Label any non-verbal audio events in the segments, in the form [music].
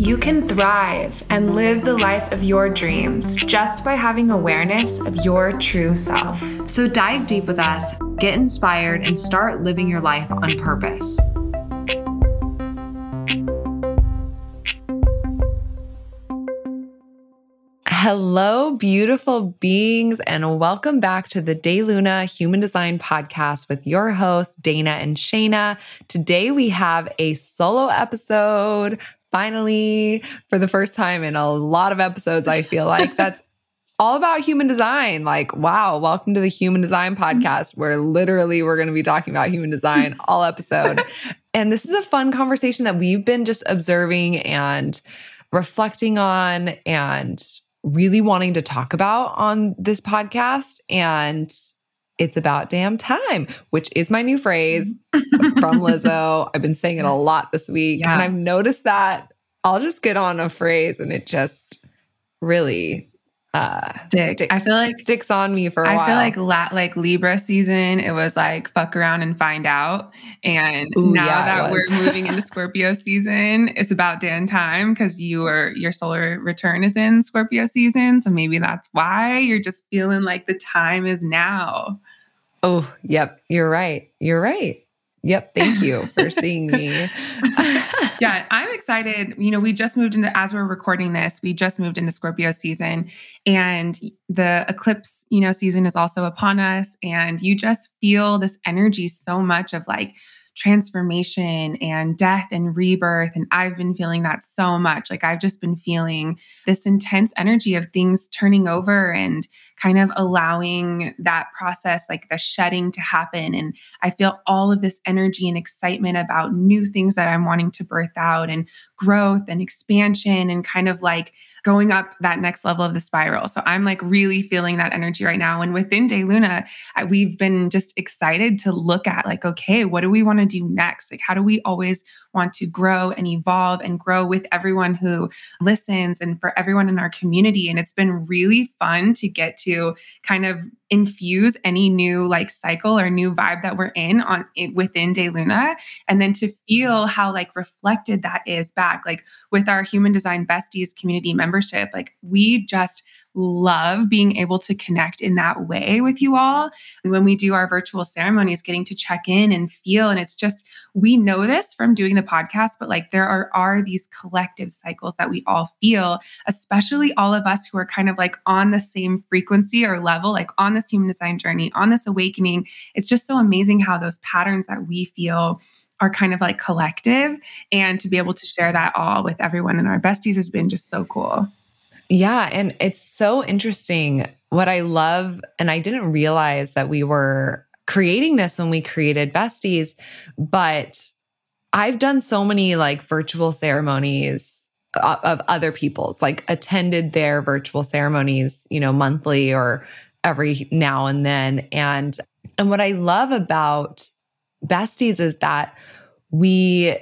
You can thrive and live the life of your dreams just by having awareness of your true self. So dive deep with us, get inspired, and start living your life on purpose. Hello, beautiful beings, and welcome back to the De Luna Human Design Podcast with your hosts, Dana and Shayna. Today we have a solo episode finally, for the first time in a lot of episodes, I feel like [laughs] that's all about human design. Like, wow, welcome to the Human Design Podcast, where literally we're going to be talking about human design all episode. [laughs] and this is a fun conversation that we've been just observing and reflecting on and really wanting to talk about on this podcast. And it's about damn time, which is my new phrase [laughs] from Lizzo. I've been saying it a lot this week. Yeah. And I've noticed that I'll just get on a phrase and it just really uh Stick. sticks, I feel like sticks on me for a I while. I feel like la- like Libra season, it was like fuck around and find out. And Ooh, now yeah, that we're [laughs] moving into Scorpio season, it's about damn time because you are your solar return is in Scorpio season. So maybe that's why you're just feeling like the time is now. Oh, yep. You're right. You're right. Yep. Thank you for seeing me. [laughs] yeah, I'm excited. You know, we just moved into, as we're recording this, we just moved into Scorpio season and the eclipse, you know, season is also upon us. And you just feel this energy so much of like, transformation and death and rebirth. And I've been feeling that so much. Like I've just been feeling this intense energy of things turning over and kind of allowing that process, like the shedding to happen. And I feel all of this energy and excitement about new things that I'm wanting to birth out and growth and expansion and kind of like going up that next level of the spiral. So I'm like really feeling that energy right now. And within De Luna, we've been just excited to look at like, okay, what do we want to do next? Like, how do we always want to grow and evolve and grow with everyone who listens and for everyone in our community? And it's been really fun to get to kind of infuse any new like cycle or new vibe that we're in on within De Luna and then to feel how like reflected that is back like with our human design besties community membership like we just love being able to connect in that way with you all. And when we do our virtual ceremonies, getting to check in and feel. And it's just, we know this from doing the podcast, but like there are, are these collective cycles that we all feel, especially all of us who are kind of like on the same frequency or level, like on this human design journey, on this awakening. It's just so amazing how those patterns that we feel are kind of like collective and to be able to share that all with everyone and our besties has been just so cool. Yeah. And it's so interesting. What I love, and I didn't realize that we were creating this when we created Besties, but I've done so many like virtual ceremonies uh, of other people's, like attended their virtual ceremonies, you know, monthly or every now and then. And and what I love about Besties is that we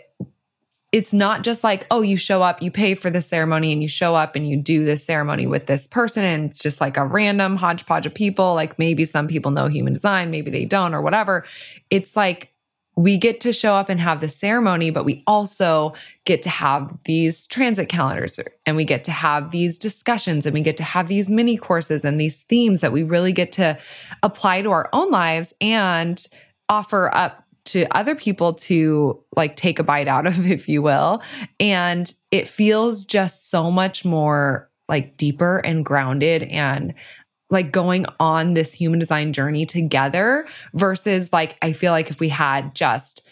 it's not just like, oh, you show up, you pay for the ceremony and you show up and you do this ceremony with this person. And it's just like a random hodgepodge of people. Like maybe some people know human design, maybe they don't, or whatever. It's like we get to show up and have the ceremony, but we also get to have these transit calendars and we get to have these discussions and we get to have these mini courses and these themes that we really get to apply to our own lives and offer up to other people to like take a bite out of, [laughs] if you will. And it feels just so much more like deeper and grounded and like going on this human design journey together versus like, I feel like if we had just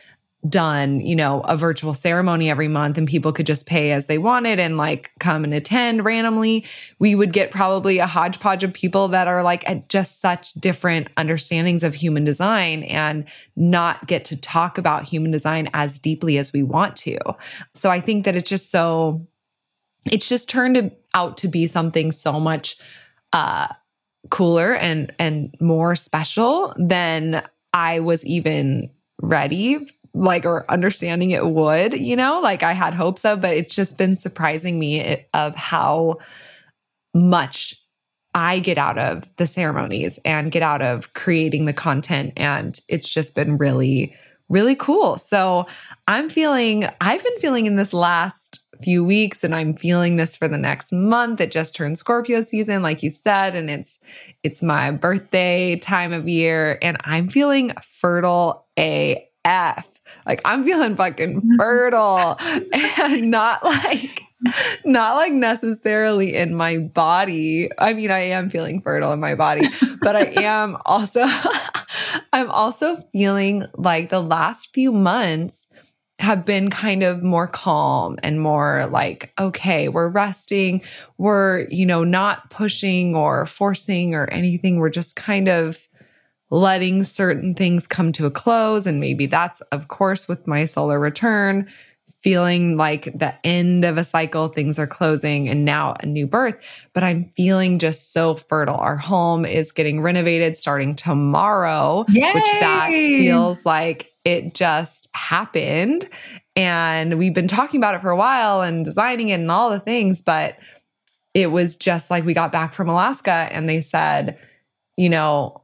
done, you know, a virtual ceremony every month and people could just pay as they wanted and like come and attend randomly, we would get probably a hodgepodge of people that are like at just such different understandings of human design and not get to talk about human design as deeply as we want to. So I think that it's just so it's just turned out to be something so much uh cooler and and more special than I was even ready like or understanding it would, you know, like I had hopes of, but it's just been surprising me of how much I get out of the ceremonies and get out of creating the content. And it's just been really, really cool. So I'm feeling, I've been feeling in this last few weeks and I'm feeling this for the next month. It just turned Scorpio season, like you said, and it's it's my birthday time of year. And I'm feeling fertile AF. Like I'm feeling fucking mm-hmm. fertile and not like not like necessarily in my body. I mean, I am feeling fertile in my body, but I [laughs] am also [laughs] I'm also feeling like the last few months have been kind of more calm and more like okay we're resting we're you know not pushing or forcing or anything we're just kind of letting certain things come to a close. And maybe that's, of course, with my solar return, feeling like the end of a cycle, things are closing and now a new birth. But I'm feeling just so fertile. Our home is getting renovated starting tomorrow, Yay! which that feels like it just happened. And we've been talking about it for a while and designing it and all the things, but it was just like we got back from Alaska and they said, you know,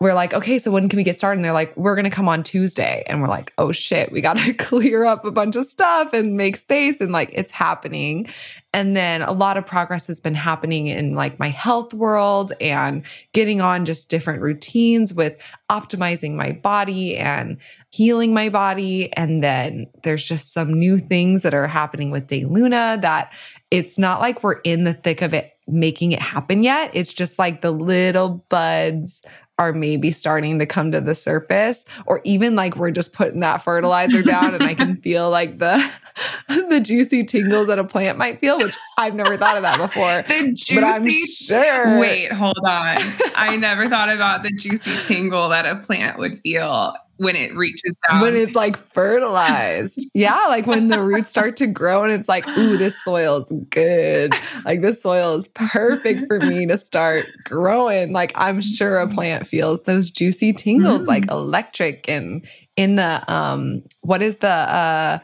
we're like, okay, so when can we get started? And they're like, we're going to come on Tuesday. And we're like, oh shit, we got to [laughs] clear up a bunch of stuff and make space. And like, it's happening. And then a lot of progress has been happening in like my health world and getting on just different routines with optimizing my body and healing my body. And then there's just some new things that are happening with De Luna that it's not like we're in the thick of it making it happen yet. It's just like the little buds are maybe starting to come to the surface or even like we're just putting that fertilizer down and I can [laughs] feel like the [laughs] the juicy tingles that a plant might feel which I've never thought of that before. [laughs] The juicy sure. Wait, hold on. I never thought about the juicy tingle that a plant would feel when it reaches down. When it's like fertilized. [laughs] yeah, like when the roots start to grow and it's like, ooh, this soil is good. Like this soil is perfect for me to start growing. Like I'm sure a plant feels those juicy tingles mm. like electric and in the um what is the uh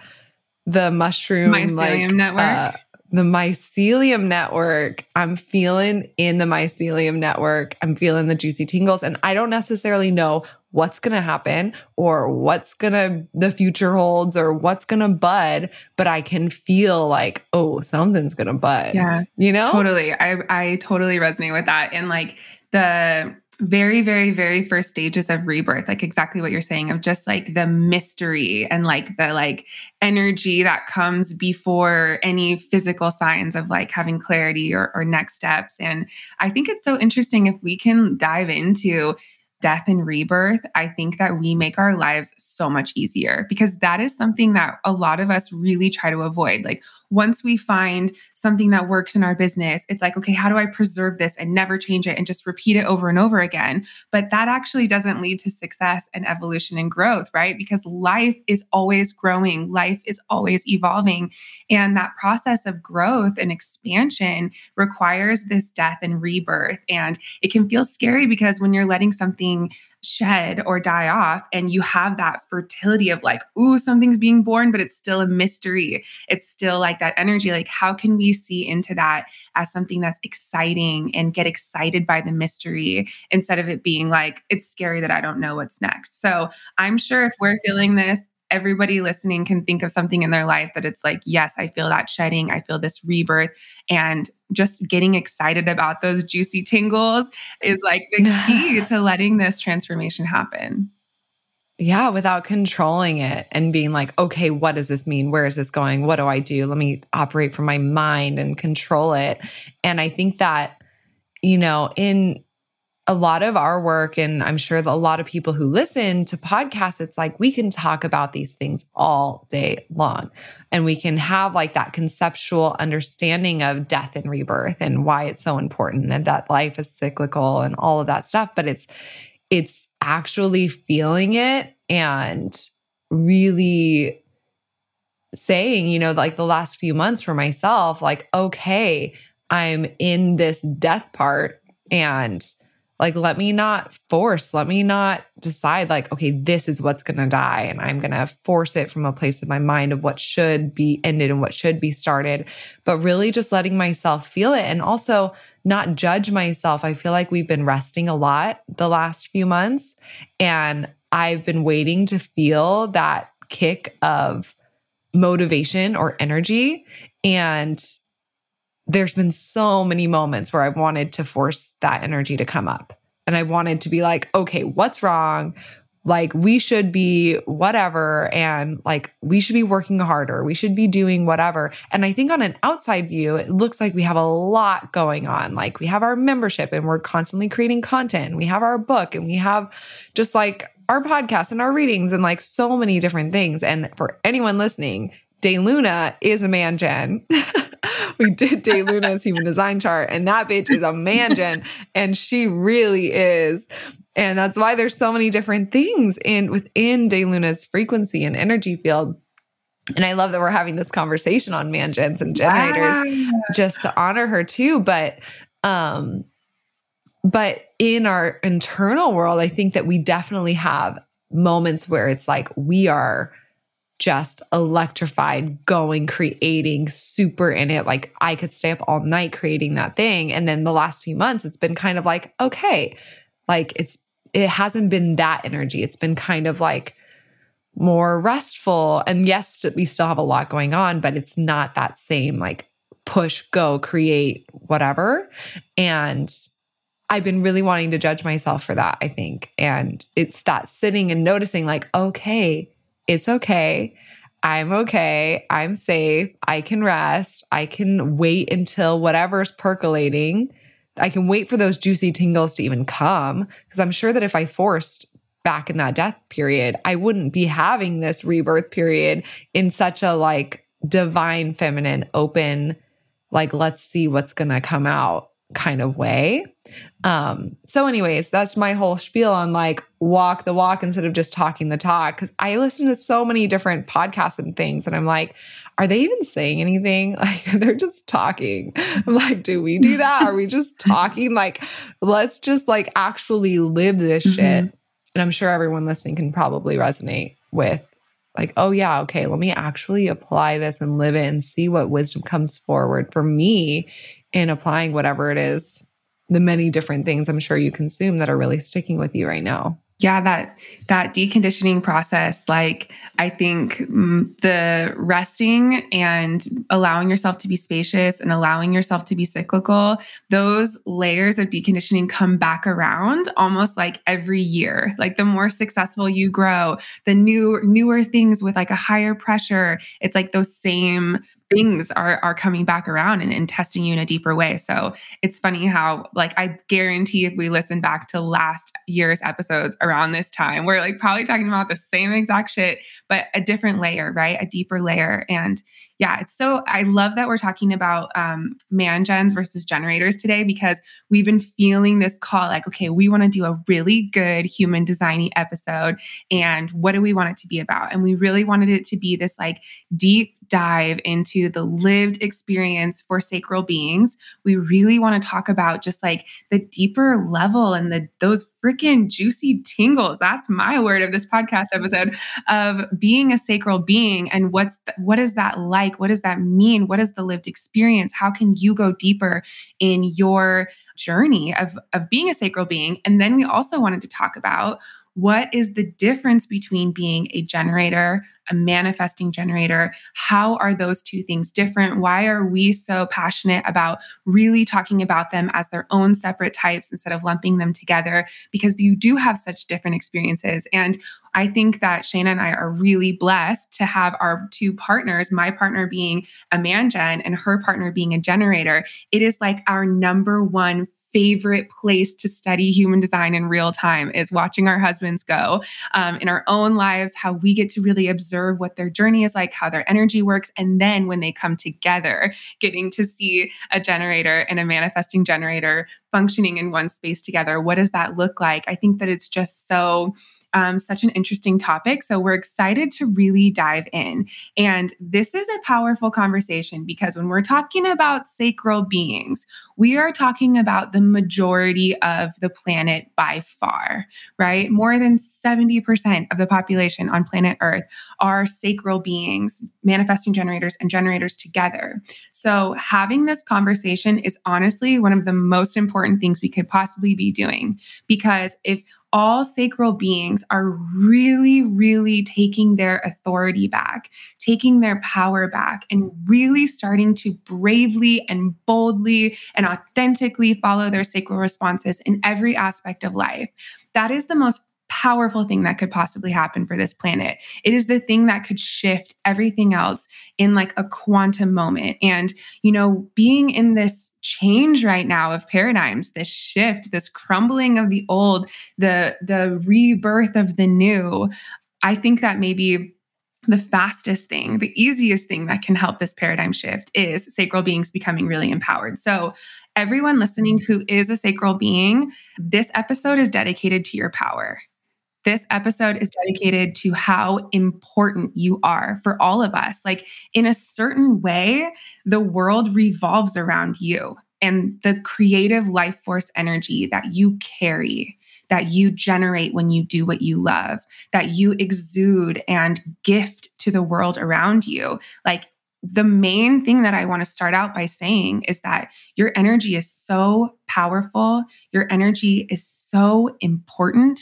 the mushroom mycelium like, network? Uh, the mycelium network. I'm feeling in the mycelium network. I'm feeling the juicy tingles. And I don't necessarily know what's going to happen or what's going to the future holds or what's going to bud but i can feel like oh something's going to bud yeah you know? totally. I i totally resonate with that. And like the very very very first stages of rebirth like exactly what you're saying of just like the mystery and like the like energy that comes before any physical signs of like having clarity or, or next steps. And i think it's so interesting if we can dive into death and rebirth, I think that we make our lives so much easier because that is something that a lot of us really try to avoid. Like, once we find something that works in our business, it's like, okay, how do I preserve this and never change it and just repeat it over and over again? But that actually doesn't lead to success and evolution and growth, right? Because life is always growing, life is always evolving. And that process of growth and expansion requires this death and rebirth. And it can feel scary because when you're letting something shed or die off and you have that fertility of like ooh something's being born but it's still a mystery. It's still like that energy like how can we see into that as something that's exciting and get excited by the mystery instead of it being like it's scary that i don't know what's next. So i'm sure if we're feeling this everybody listening can think of something in their life that it's like, yes, I feel that shedding, I feel this rebirth. And just getting excited about those juicy tingles is like the key [laughs] to letting this transformation happen. Yeah, without controlling it and being like, okay, what does this mean? Where is this going? What do I do? Let me operate from my mind and control it. And I think that, you know, in a lot of our work, and I'm sure a lot of people who listen to podcasts, it's like we can talk about these things all day long. And we can have like that conceptual understanding of death and rebirth and why it's so important and that life is cyclical and all of that stuff. But it's, it's actually feeling it and really saying, you know, like the last few months for myself, like, okay, I'm in this death part and Like, let me not force, let me not decide, like, okay, this is what's going to die. And I'm going to force it from a place of my mind of what should be ended and what should be started. But really just letting myself feel it and also not judge myself. I feel like we've been resting a lot the last few months. And I've been waiting to feel that kick of motivation or energy. And there's been so many moments where I've wanted to force that energy to come up. And I wanted to be like, okay, what's wrong? Like, we should be whatever. And like, we should be working harder. We should be doing whatever. And I think on an outside view, it looks like we have a lot going on. Like, we have our membership and we're constantly creating content. We have our book and we have just like our podcast and our readings and like so many different things. And for anyone listening, De Luna is a man gen. [laughs] [laughs] we did De Luna's human design chart, and that bitch is a mangen, and she really is. And that's why there's so many different things in within De Luna's frequency and energy field. And I love that we're having this conversation on mangens and generators wow. just to honor her too. But um, but in our internal world, I think that we definitely have moments where it's like we are just electrified, going, creating, super in it. Like I could stay up all night creating that thing. And then the last few months, it's been kind of like, okay, like it's, it hasn't been that energy. It's been kind of like more restful. And yes, we still have a lot going on, but it's not that same like push, go, create, whatever. And I've been really wanting to judge myself for that, I think. And it's that sitting and noticing, like, okay, it's okay. I'm okay. I'm safe. I can rest. I can wait until whatever's percolating. I can wait for those juicy tingles to even come. Because I'm sure that if I forced back in that death period, I wouldn't be having this rebirth period in such a like divine, feminine, open, like, let's see what's going to come out kind of way. Um, so, anyways, that's my whole spiel on like walk the walk instead of just talking the talk. Cause I listen to so many different podcasts and things, and I'm like, are they even saying anything? [laughs] Like they're just talking. I'm like, do we do that? Are we just [laughs] talking? Like, let's just like actually live this mm-hmm. shit. And I'm sure everyone listening can probably resonate with like, oh yeah, okay, let me actually apply this and live it and see what wisdom comes forward for me in applying whatever it is, the many different things I'm sure you consume that are really sticking with you right now. Yeah that that deconditioning process like i think mm, the resting and allowing yourself to be spacious and allowing yourself to be cyclical those layers of deconditioning come back around almost like every year. Like the more successful you grow the new newer things with like a higher pressure it's like those same things are are coming back around and, and testing you in a deeper way. So it's funny how like I guarantee if we listen back to last year's episodes around this time, we're like probably talking about the same exact shit, but a different layer, right? A deeper layer. And yeah, it's so I love that we're talking about um, man gens versus generators today because we've been feeling this call like, okay, we want to do a really good human designy episode. And what do we want it to be about? And we really wanted it to be this like deep dive into the lived experience for sacral beings. We really want to talk about just like the deeper level and the those freaking juicy tingles. That's my word of this podcast episode of being a sacral being and what's th- what is that like? What does that mean? What is the lived experience? How can you go deeper in your journey of of being a sacral being? And then we also wanted to talk about what is the difference between being a generator, a manifesting generator? How are those two things different? Why are we so passionate about really talking about them as their own separate types instead of lumping them together? Because you do have such different experiences. And I think that Shayna and I are really blessed to have our two partners, my partner being a man gen and her partner being a generator. It is like our number one favorite place to study human design in real time is watching our husbands go um, in our own lives, how we get to really observe what their journey is like, how their energy works. And then when they come together, getting to see a generator and a manifesting generator functioning in one space together. What does that look like? I think that it's just so um, such an interesting topic. So we're excited to really dive in. And this is a powerful conversation because when we're talking about sacral beings, we are talking about the majority of the planet by far, right? More than 70% of the population on planet Earth are sacral beings, manifesting generators and generators together. So having this conversation is honestly one of the most important things we could possibly be doing because if all sacral beings are really, really taking their authority back, taking their power back, and really starting to bravely and boldly and authentically follow their sacral responses in every aspect of life. That is the most powerful thing that could possibly happen for this planet. It is the thing that could shift everything else in like a quantum moment. And, you know, being in this change right now of paradigms, this shift, this crumbling of the old, the the rebirth of the new, I think that maybe the fastest thing, the easiest thing that can help this paradigm shift is sacral beings becoming really empowered. So, everyone listening who is a sacral being, this episode is dedicated to your power. This episode is dedicated to how important you are for all of us. Like, in a certain way, the world revolves around you and the creative life force energy that you carry, that you generate when you do what you love, that you exude and gift to the world around you. Like, the main thing that I want to start out by saying is that your energy is so powerful. Your energy is so important.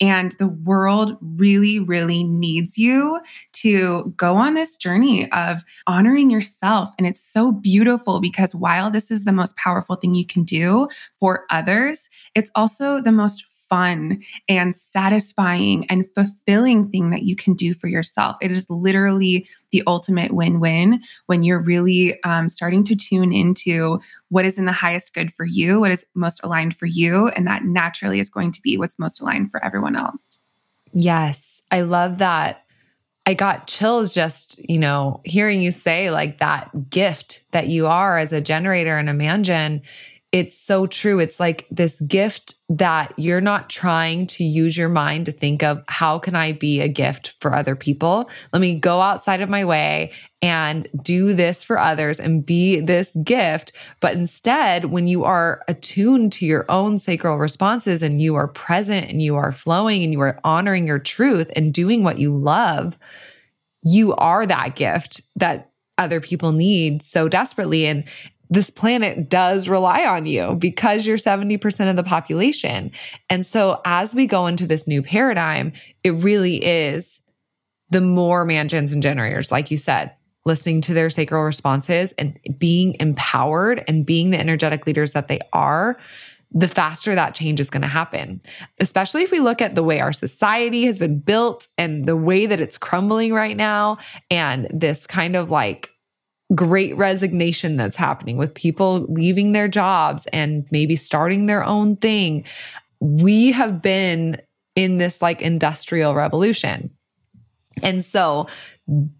And the world really, really needs you to go on this journey of honoring yourself. And it's so beautiful because while this is the most powerful thing you can do for others, it's also the most fun and satisfying and fulfilling thing that you can do for yourself. It is literally the ultimate win win when you're really um, starting to tune into what is in the highest good for you, what is most aligned for you. And that naturally is going to be what's most aligned for everyone else. Yes. I love that. I got chills just, you know, hearing you say like that gift that you are as a generator and a mangen it's so true. It's like this gift that you're not trying to use your mind to think of how can I be a gift for other people? Let me go outside of my way and do this for others and be this gift. But instead, when you are attuned to your own sacral responses and you are present and you are flowing and you are honoring your truth and doing what you love, you are that gift that other people need so desperately and this planet does rely on you because you're 70% of the population. And so as we go into this new paradigm, it really is the more mangens and generators, like you said, listening to their sacral responses and being empowered and being the energetic leaders that they are, the faster that change is going to happen. Especially if we look at the way our society has been built and the way that it's crumbling right now, and this kind of like great resignation that's happening with people leaving their jobs and maybe starting their own thing. We have been in this like industrial revolution. And so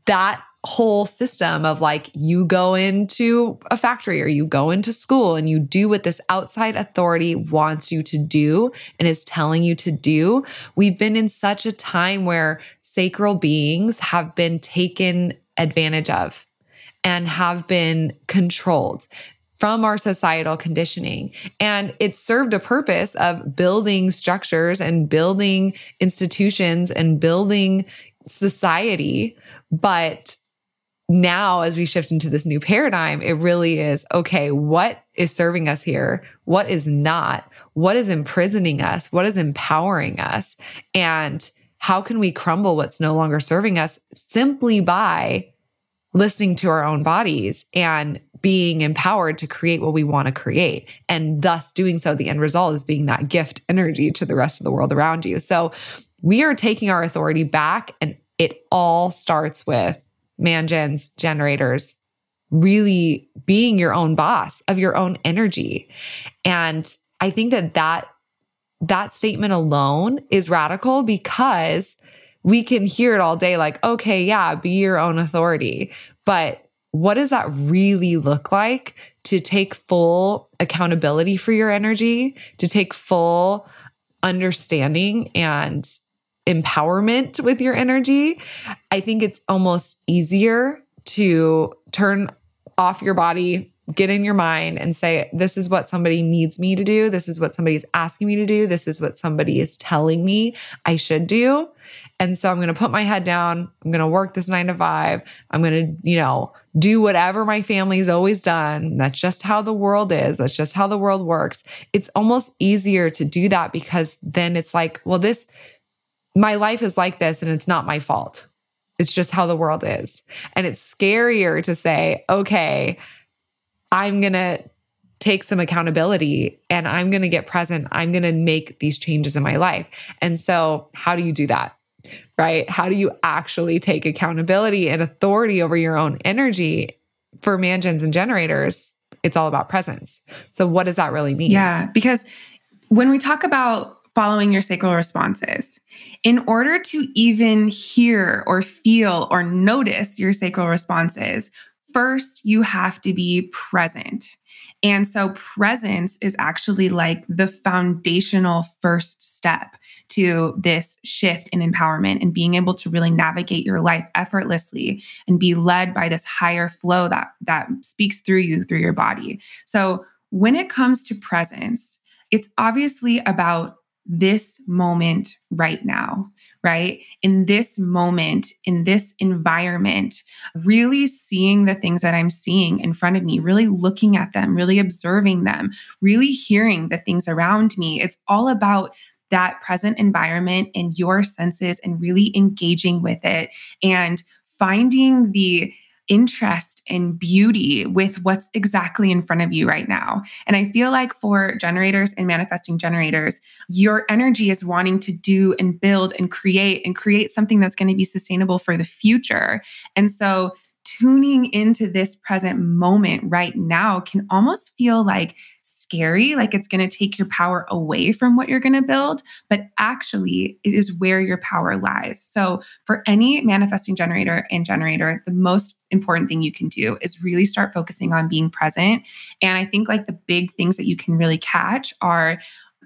that whole system of like you go into a factory or you go into school and you do what this outside authority wants you to do and is telling you to do. We've been in such a time where sacral beings have been taken advantage of and have been controlled from our societal conditioning. And it served a purpose of building structures and building institutions and building society. But now, as we shift into this new paradigm, it really is okay, what is serving us here? What is not? What is imprisoning us? What is empowering us? And how can we crumble what's no longer serving us simply by listening to our own bodies and being empowered to create what we want to create. And thus, doing so, the end result is being that gift energy to the rest of the world around you. So, we are taking our authority back, and it all starts with mangens, generators, really being your own boss of your own energy. And I think that that that statement alone is radical because we can hear it all day like, okay, yeah, be your own authority. But what does that really look like to take full accountability for your energy, to take full understanding and empowerment with your energy, I think it's almost easier to turn off your body, get in your mind and say, This is what somebody needs me to do. This is what somebody's asking me to do. This is what somebody is telling me I should do. And so I'm going to put my head down. I'm going to work this nine to five. I'm going to, you know, do whatever my family's always done. That's just how the world is. That's just how the world works. It's almost easier to do that because then it's like, well, this, my life is like this and it's not my fault. It's just how the world is. And it's scarier to say, okay, I'm going to take some accountability and I'm going to get present. I'm going to make these changes in my life. And so, how do you do that? Right? How do you actually take accountability and authority over your own energy? For mangens and generators, it's all about presence. So, what does that really mean? Yeah, because when we talk about following your sacral responses, in order to even hear or feel or notice your sacral responses, first you have to be present. And so, presence is actually like the foundational first step to this shift in empowerment and being able to really navigate your life effortlessly and be led by this higher flow that that speaks through you through your body. So, when it comes to presence, it's obviously about this moment right now right? In this moment, in this environment, really seeing the things that I'm seeing in front of me, really looking at them, really observing them, really hearing the things around me. It's all about that present environment and your senses and really engaging with it and finding the interest and beauty with what's exactly in front of you right now. And I feel like for generators and manifesting generators, your energy is wanting to do and build and create and create something that's going to be sustainable for the future. And so tuning into this present moment right now can almost feel like scary, like it's going to take your power away from what you're going to build, but actually, it is where your power lies. So, for any manifesting generator and generator, the most important thing you can do is really start focusing on being present. And I think like the big things that you can really catch are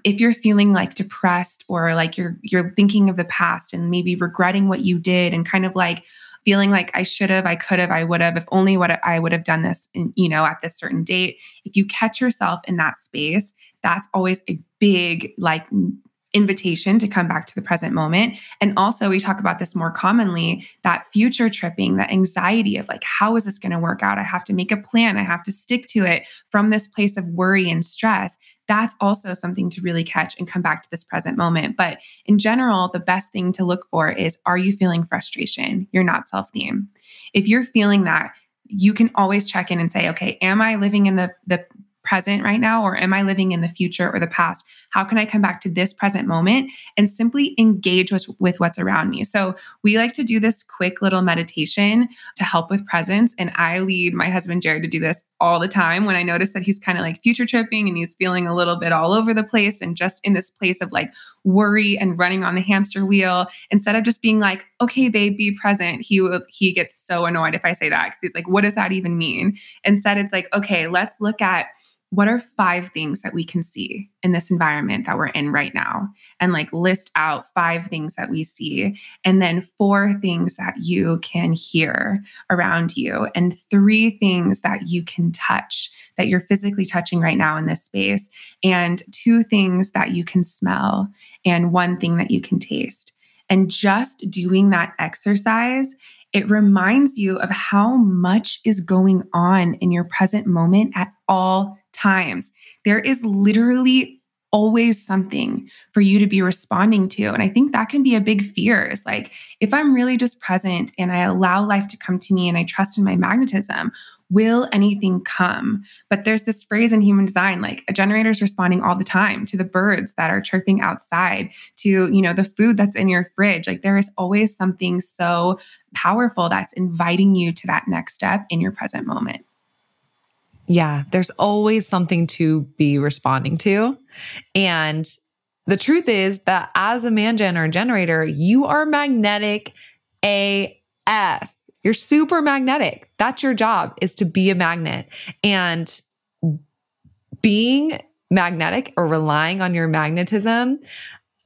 if you're feeling like depressed or like you're you're thinking of the past and maybe regretting what you did and kind of like feeling like I should have, I could have, I would have, if only what I would have done this, in, you know, at this certain date. If you catch yourself in that space, that's always a big like invitation to come back to the present moment. And also, we talk about this more commonly that future tripping, that anxiety of like, how is this going to work out? I have to make a plan, I have to stick to it from this place of worry and stress. That's also something to really catch and come back to this present moment. But in general, the best thing to look for is are you feeling frustration? You're not self theme. If you're feeling that, you can always check in and say, okay, am I living in the, the present right now or am I living in the future or the past? How can I come back to this present moment and simply engage with, with what's around me? So, we like to do this quick little meditation to help with presence. And I lead my husband, Jared, to do this all the time when I notice that he's kind of like future tripping and he's feeling a little bit all over the place and just in this place of like worry and running on the hamster wheel. Instead of just being like, okay, babe, be present, he will, he gets so annoyed if I say that because he's like, what does that even mean? Instead, it's like, okay, let's look at what are five things that we can see in this environment that we're in right now? And like list out five things that we see and then four things that you can hear around you and three things that you can touch that you're physically touching right now in this space and two things that you can smell and one thing that you can taste. And just doing that exercise it reminds you of how much is going on in your present moment at all times. There is literally always something for you to be responding to. And I think that can be a big fear. Is like, if I'm really just present and I allow life to come to me and I trust in my magnetism, will anything come? But there's this phrase in human design like a generator is responding all the time to the birds that are chirping outside, to, you know, the food that's in your fridge. Like there is always something so powerful that's inviting you to that next step in your present moment. Yeah, there's always something to be responding to. And the truth is that as a man gen or generator, you are magnetic AF. You're super magnetic. That's your job is to be a magnet. And being magnetic or relying on your magnetism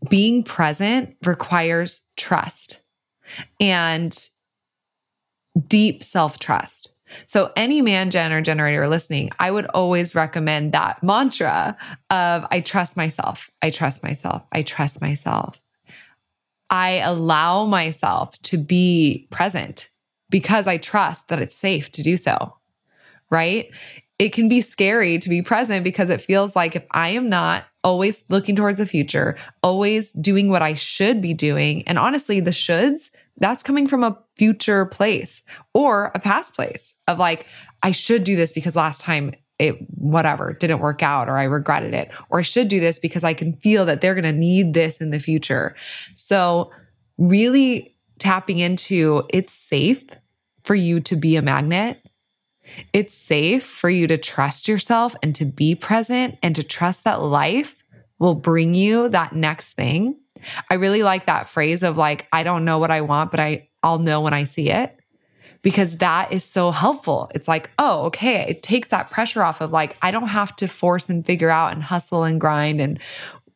being present requires trust and deep self trust. So, any man gen or generator listening, I would always recommend that mantra of I trust myself, I trust myself, I trust myself. I allow myself to be present because I trust that it's safe to do so. Right? It can be scary to be present because it feels like if I am not always looking towards the future, always doing what I should be doing, and honestly, the shoulds, that's coming from a future place or a past place of like, I should do this because last time it whatever didn't work out or I regretted it, or I should do this because I can feel that they're going to need this in the future. So, really tapping into it's safe for you to be a magnet. It's safe for you to trust yourself and to be present and to trust that life will bring you that next thing. I really like that phrase of like, I don't know what I want, but I, I'll know when I see it because that is so helpful. It's like, oh, okay, it takes that pressure off of like, I don't have to force and figure out and hustle and grind and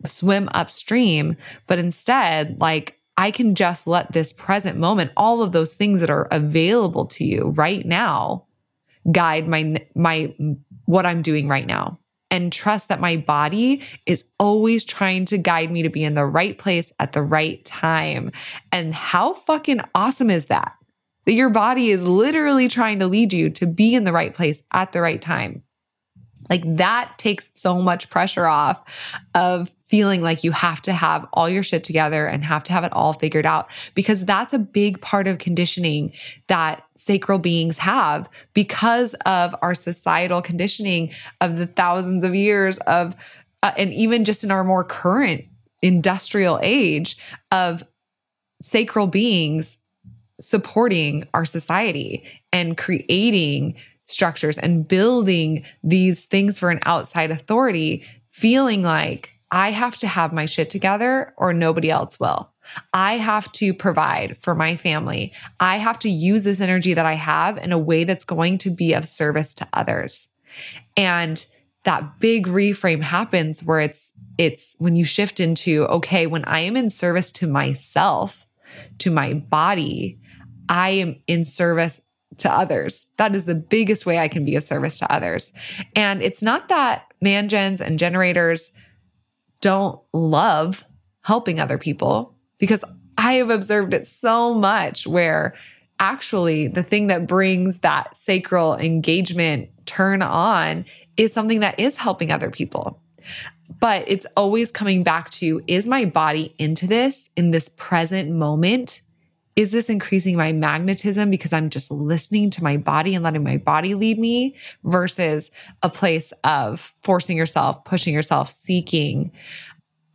swim upstream, but instead, like, I can just let this present moment, all of those things that are available to you right now, guide my my what I'm doing right now and trust that my body is always trying to guide me to be in the right place at the right time. And how fucking awesome is that? that your body is literally trying to lead you to be in the right place at the right time. Like that takes so much pressure off of feeling like you have to have all your shit together and have to have it all figured out because that's a big part of conditioning that sacral beings have because of our societal conditioning of the thousands of years of uh, and even just in our more current industrial age of sacral beings supporting our society and creating structures and building these things for an outside authority, feeling like I have to have my shit together or nobody else will. I have to provide for my family. I have to use this energy that I have in a way that's going to be of service to others. And that big reframe happens where it's it's when you shift into okay, when I am in service to myself, to my body, I am in service to others. That is the biggest way I can be of service to others. And it's not that mangens and generators don't love helping other people because I have observed it so much where actually the thing that brings that sacral engagement turn on is something that is helping other people. But it's always coming back to is my body into this in this present moment? Is this increasing my magnetism because I'm just listening to my body and letting my body lead me versus a place of forcing yourself, pushing yourself, seeking?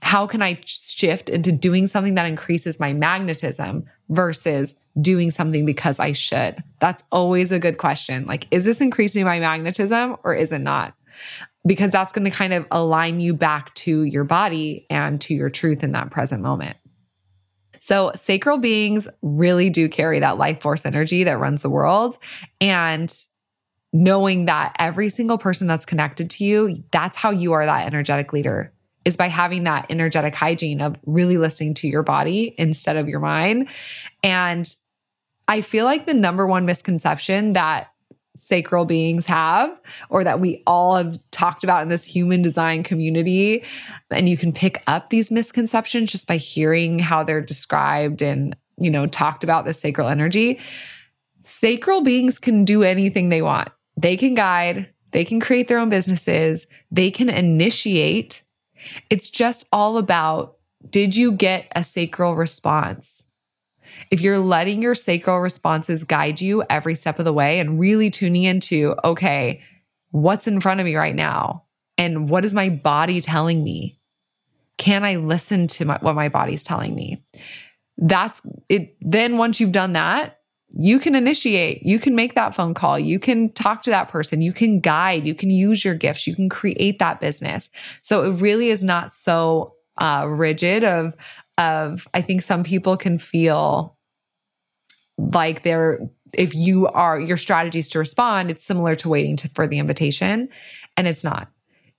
How can I shift into doing something that increases my magnetism versus doing something because I should? That's always a good question. Like, is this increasing my magnetism or is it not? Because that's going to kind of align you back to your body and to your truth in that present moment. So, sacral beings really do carry that life force energy that runs the world. And knowing that every single person that's connected to you, that's how you are that energetic leader is by having that energetic hygiene of really listening to your body instead of your mind. And I feel like the number one misconception that sacral beings have or that we all have talked about in this human design community. And you can pick up these misconceptions just by hearing how they're described and you know talked about the sacral energy. Sacral beings can do anything they want. They can guide they can create their own businesses they can initiate. It's just all about did you get a sacral response if you're letting your sacral responses guide you every step of the way and really tuning into, okay, what's in front of me right now? And what is my body telling me? Can I listen to my, what my body's telling me? That's it. Then once you've done that, you can initiate, you can make that phone call, you can talk to that person, you can guide, you can use your gifts, you can create that business. So it really is not so uh, rigid of of I think some people can feel like they're if you are your strategies to respond, it's similar to waiting to, for the invitation, and it's not.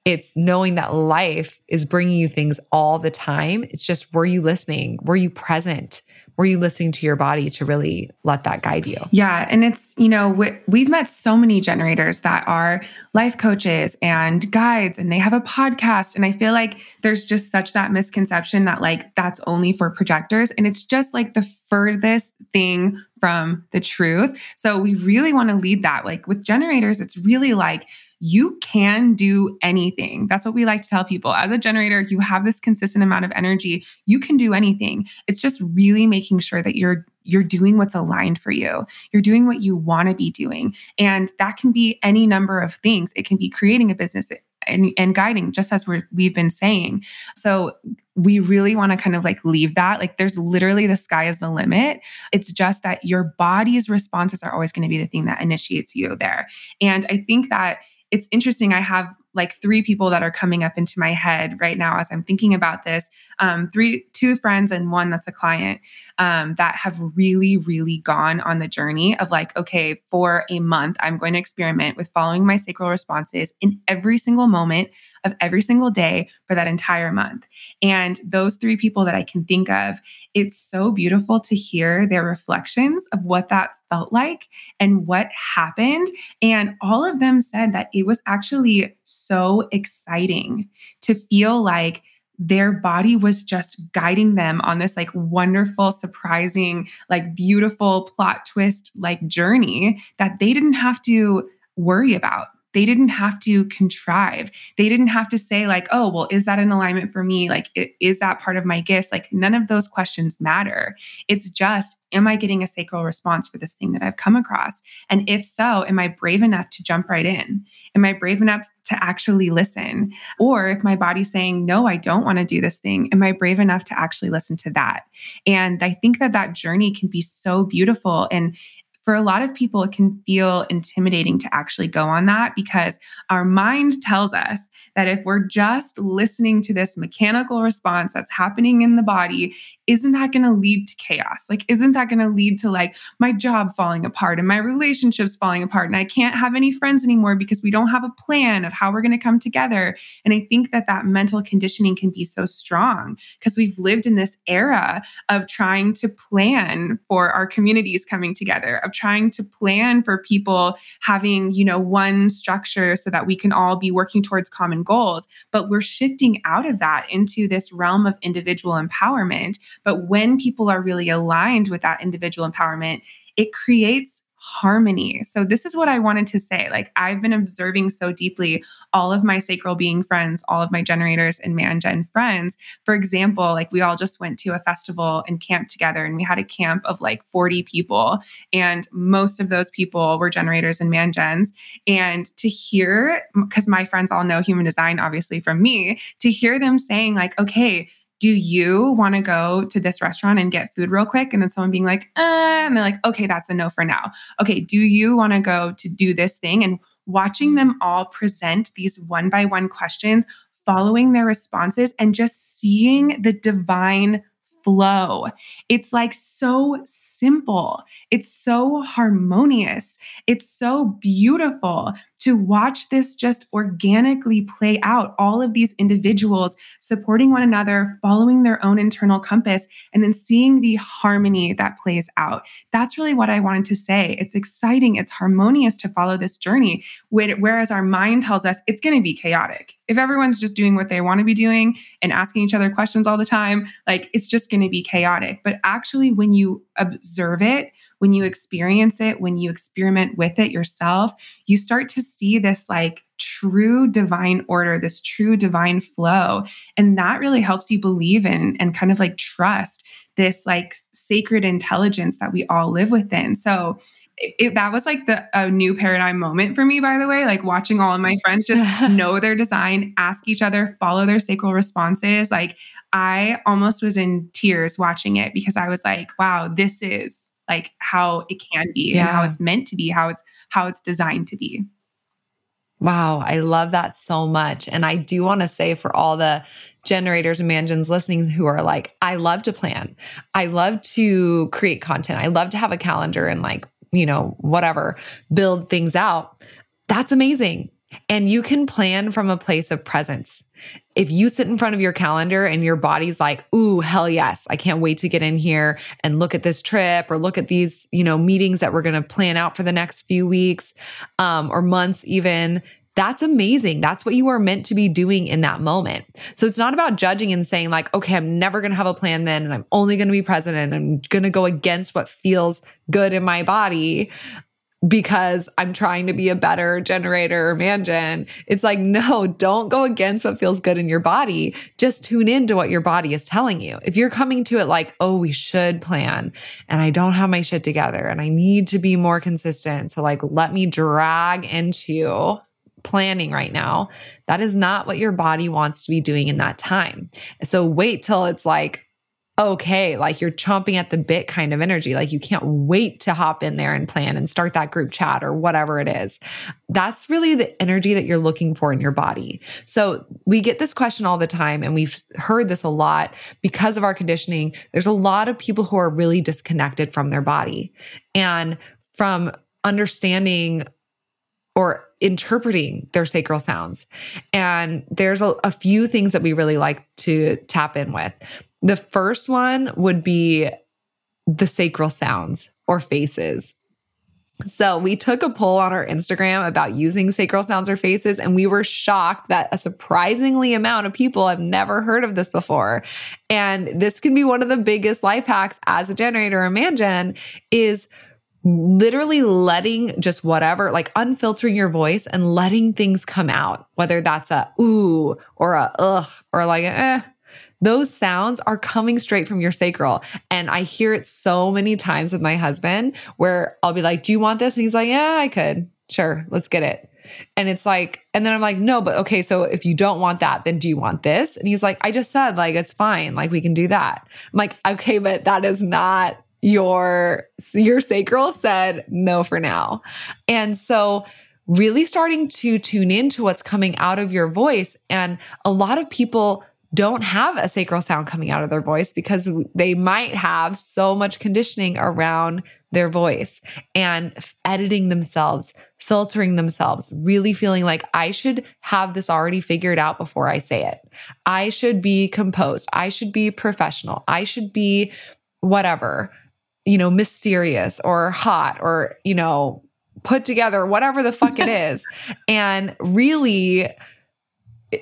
It's knowing that life is bringing you things all the time. It's just, were you listening? Were you present? Were you listening to your body to really let that guide you? Yeah. And it's, you know, we, have met so many generators that are life coaches and guides, and they have a podcast. And I feel like there's just such that misconception that, like, that's only for projectors. And it's just like the furthest thing from the truth. So we really want to lead that. Like with generators, it's really like, you can do anything. That's what we like to tell people. As a generator, you have this consistent amount of energy. You can do anything. It's just really making sure that you're you're doing what's aligned for you. You're doing what you want to be doing. And that can be any number of things. It can be creating a business and, and guiding, just as we're, we've been saying. So we really want to kind of like leave that. Like there's literally the sky is the limit. It's just that your body's responses are always going to be the thing that initiates you there. And I think that it's interesting. I have like three people that are coming up into my head right now as I'm thinking about this. Um, three, two friends and one that's a client um, that have really, really gone on the journey of like, okay, for a month, I'm going to experiment with following my sacral responses in every single moment of every single day for that entire month. And those three people that I can think of, it's so beautiful to hear their reflections of what that felt like and what happened. And all of them said that it was actually so exciting to feel like their body was just guiding them on this like wonderful, surprising, like beautiful plot twist like journey that they didn't have to worry about they didn't have to contrive. They didn't have to say, like, oh, well, is that an alignment for me? Like, is that part of my gifts? Like, none of those questions matter. It's just, am I getting a sacral response for this thing that I've come across? And if so, am I brave enough to jump right in? Am I brave enough to actually listen? Or if my body's saying, no, I don't want to do this thing, am I brave enough to actually listen to that? And I think that that journey can be so beautiful. And for a lot of people, it can feel intimidating to actually go on that because our mind tells us that if we're just listening to this mechanical response that's happening in the body, isn't that going to lead to chaos? Like, isn't that going to lead to like my job falling apart and my relationships falling apart? And I can't have any friends anymore because we don't have a plan of how we're going to come together. And I think that that mental conditioning can be so strong because we've lived in this era of trying to plan for our communities coming together, of trying to plan for people having, you know, one structure so that we can all be working towards common goals. But we're shifting out of that into this realm of individual empowerment but when people are really aligned with that individual empowerment, it creates harmony. So this is what I wanted to say. Like I've been observing so deeply all of my sacral being friends, all of my generators and man gen friends. For example, like we all just went to a festival and camped together and we had a camp of like 40 people and most of those people were generators and man gens. and to hear cuz my friends all know human design obviously from me, to hear them saying like okay, do you want to go to this restaurant and get food real quick? And then someone being like, uh, and they're like, okay, that's a no for now. Okay, do you want to go to do this thing? And watching them all present these one by one questions, following their responses, and just seeing the divine flow. It's like so simple. It's so harmonious. It's so beautiful to watch this just organically play out. All of these individuals supporting one another, following their own internal compass, and then seeing the harmony that plays out. That's really what I wanted to say. It's exciting, it's harmonious to follow this journey, whereas our mind tells us it's going to be chaotic. If everyone's just doing what they want to be doing and asking each other questions all the time, like it's just going to be chaotic. But actually, when you observe it, when you experience it, when you experiment with it yourself, you start to see this like true divine order, this true divine flow. And that really helps you believe in and kind of like trust this like sacred intelligence that we all live within. So, it, that was like the a new paradigm moment for me by the way like watching all of my friends just [laughs] know their design ask each other follow their sacral responses like i almost was in tears watching it because i was like wow this is like how it can be yeah. and how it's meant to be, how it's how it's designed to be. Wow, I love that so much. And I do want to say for all the generators and mangens listening who are like, I love to plan. I love to create content. I love to have a calendar and like, you know, whatever, build things out. That's amazing. And you can plan from a place of presence. If you sit in front of your calendar and your body's like, ooh, hell yes, I can't wait to get in here and look at this trip or look at these, you know, meetings that we're going to plan out for the next few weeks um, or months, even. That's amazing. That's what you are meant to be doing in that moment. So it's not about judging and saying, like, okay, I'm never going to have a plan then, and I'm only going to be present and I'm going to go against what feels good in my body because I'm trying to be a better generator or man gen. It's like, [laughs] no, don't go against what feels good in your body. Just tune into what your body is telling you. If you're coming to it like, oh, we should plan and I don't have my shit together and I need to be more consistent. So, like, let me drag into planning right now. That is not what your body wants to be doing in that time. So, wait till it's like, okay, like you're chomping at the bit kind of energy. Like you can't wait to hop in there and plan and start that group chat or whatever it is. That's really the energy that you're looking for in your body. So we get this question all the time and we've heard this a lot because of our conditioning. There's a lot of people who are really disconnected from their body and from understanding or interpreting their sacral sounds. And there's a, a, few things that we really like to tap in with. The first one would be the sacral sounds or faces. So we took a poll on our Instagram about using sacral sounds or faces, and we were shocked that a surprisingly amount of people have never heard of this before. And this can be one of the biggest life hacks as a generator or man gen is literally letting just whatever, like unfiltering your voice and letting things come out, whether that's a ooh or a ugh or like eh, those sounds are coming straight from your sacral. And I hear it so many times with my husband where I'll be like, Do you want this? And he's like, Yeah, I could. Sure, let's get it. And it's like, and then I'm like, no, but okay, so if you don't want that, then do you want this? And he's like, I just said, like, it's fine. Like, we can do that. I'm like, okay, but that is not your, your sacral said no for now. And so, really starting to tune into what's coming out of your voice. And a lot of people don't have a sacral sound coming out of their voice because they might have so much conditioning around their voice and editing themselves, filtering themselves, really feeling like I should have this already figured out before I say it. I should be composed. I should be professional. I should be whatever, you know, mysterious or hot or, you know, put together, whatever the fuck it [laughs] is. And really,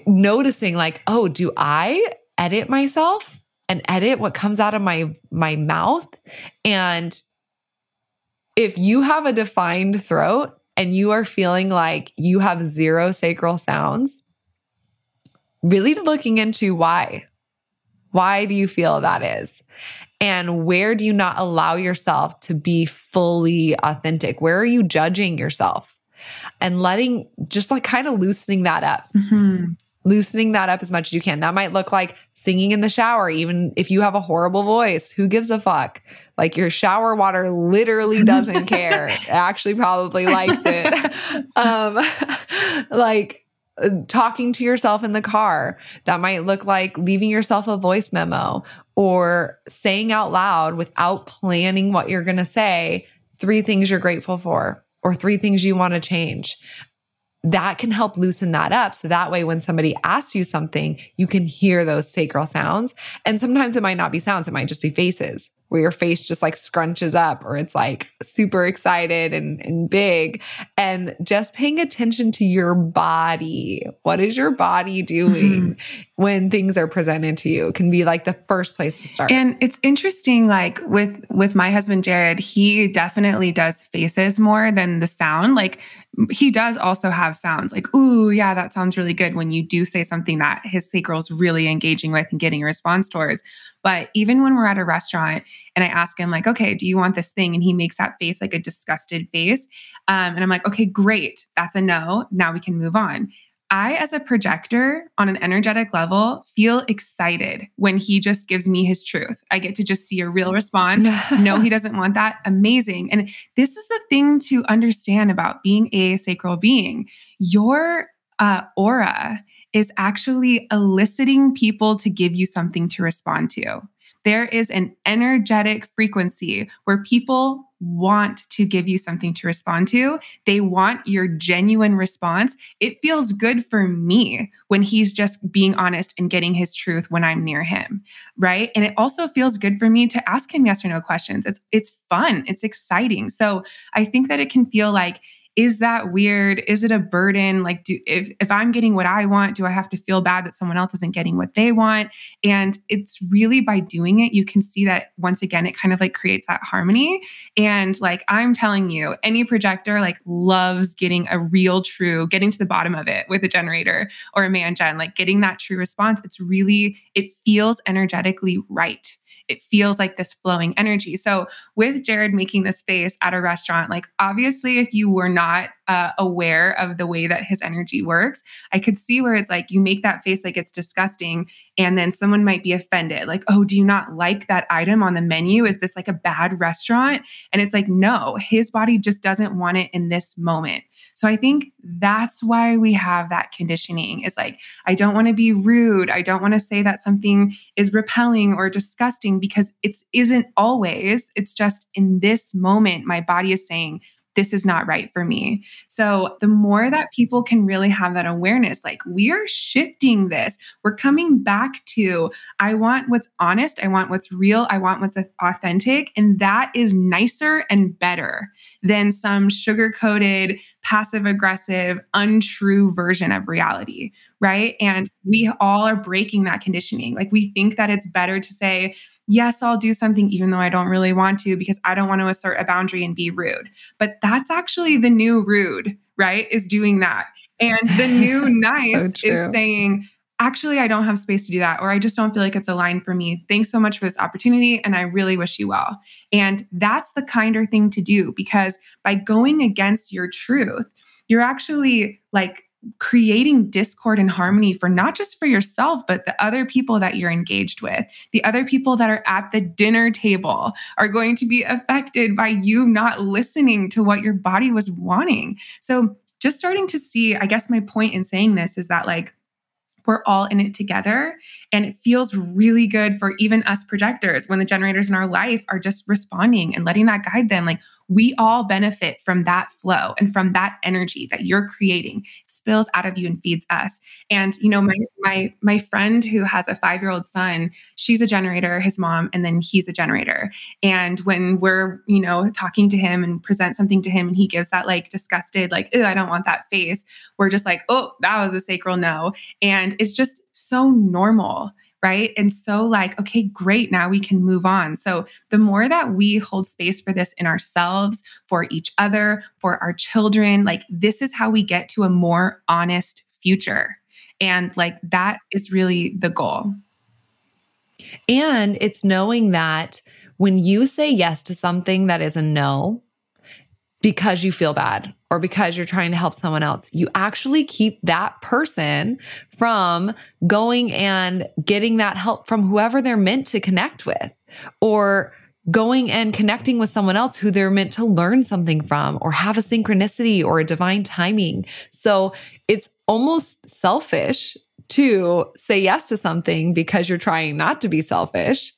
noticing like, oh, do I edit myself and edit what comes out of my my mouth? And if you have a defined throat and you are feeling like you have zero sacral sounds, really looking into why. Why do you feel that is? And where do you not allow yourself to be fully authentic? Where are you judging yourself? And letting just like kind of loosening that up. Mm-hmm loosening that up as much as you can. That might look like singing in the shower, even if you have a horrible voice. Who gives a fuck? Like your shower water literally doesn't [laughs] care. It actually probably likes it. [laughs] um, [laughs] like Uh, talking to yourself in the car. That might look like leaving yourself a voice memo or saying out loud without planning what you're going to say three things you're grateful for or three things you want to change that can help loosen that up. So that way, when somebody asks you something, you can hear those sacral sounds. And sometimes it might not be sounds, it might just be faces where your face just like scrunches up or it's like super excited and, and big. And just paying attention to your body. What is your body doing mm-hmm. when things are presented to you? It can be like the first place to start. And it's interesting, like with with my husband Jared, he definitely does faces more than the sound. Like he does also have sounds like, ooh, yeah, that sounds really good when you do say something that his sacral is really engaging with and getting a response towards. But even when we're at a restaurant and I ask him, like, okay, do you want this thing? And he makes that face like a disgusted face. Um, and I'm like, okay, great. That's a no. Now we can move on. I, as a projector on an energetic level, feel excited when he just gives me his truth. I get to just see a real response. [laughs] no, he doesn't want that. Amazing. And this is the thing to understand about being a sacral being. Your uh, aura is actually eliciting people to give you something to respond to. There is an energetic frequency where people want to give you something to respond to. They want your genuine response. It feels good for me when he's just being honest and getting his truth when I'm near him, right? And it also feels good for me to ask him yes or no questions. It's it's fun, it's exciting. So I think that it can feel like is that weird? Is it a burden? Like do if if i'm getting what i want do i have to feel bad that someone else isn't getting what they want? And it's really by doing it you can see that once again it kind of like creates that harmony. And like i'm telling you any projector like loves getting a real true getting to the bottom of it with a generator or a man gen like getting that true response. It's really it feels energetically right it feels like this flowing energy. So, with Jared making this face at a restaurant, like obviously, if you were not uh, aware of the way that his energy works, I could see where it's like you make that face like it's disgusting, and then someone might be offended, like, oh, do you not like that item on the menu? Is this like a bad restaurant? And it's like, no, his body just doesn't want it in this moment. So I think that's why we have that conditioning. Is like, I don't want to be rude. I don't want to say that something is repelling or disgusting because it isn't always. It's just in this moment, my body is saying, this is not right for me. So, the more that people can really have that awareness, like we are shifting this, we're coming back to I want what's honest, I want what's real, I want what's authentic. And that is nicer and better than some sugar coated, passive aggressive, untrue version of reality. Right. And we all are breaking that conditioning. Like we think that it's better to say, yes, I'll do something even though I don't really want to because I don't want to assert a boundary and be rude. But that's actually the new rude, right? Is doing that. And the [laughs] new nice so is saying, actually, I don't have space to do that, or I just don't feel like it's aligned for me. Thanks so much for this opportunity. And I really wish you well. And that's the kinder thing to do because by going against your truth, you're actually like creating discord and harmony for not just for yourself but the other people that you're engaged with the other people that are at the dinner table are going to be affected by you not listening to what your body was wanting so just starting to see i guess my point in saying this is that like we're all in it together. And it feels really good for even us projectors when the generators in our life are just responding and letting that guide them. Like, we all benefit from that flow and from that energy that you're creating spills out of you and feeds us. And you know my my my friend who has a 5-year-old son she's a generator his mom and then he's a generator. And when we're you know talking to him and present something to him and he gives that like disgusted like oh, I don't want that face we're just like oh that was a sacral no. And it's just so normal right? And so, like, okay, great, now we can move on. So, the more that we hold space for this in ourselves, for each other, for our children, like, this is how we get to a more honest future. And like, that is really the goal. And it's knowing that when you say yes to something that is a no, because you feel bad or because you're trying to help someone else. You actually keep that person from going and getting that help from whoever they're meant to connect with or going and connecting with someone else who they're meant to learn something from or have a synchronicity or a divine timing. So it's almost selfish to say yes to something because you're trying not to be selfish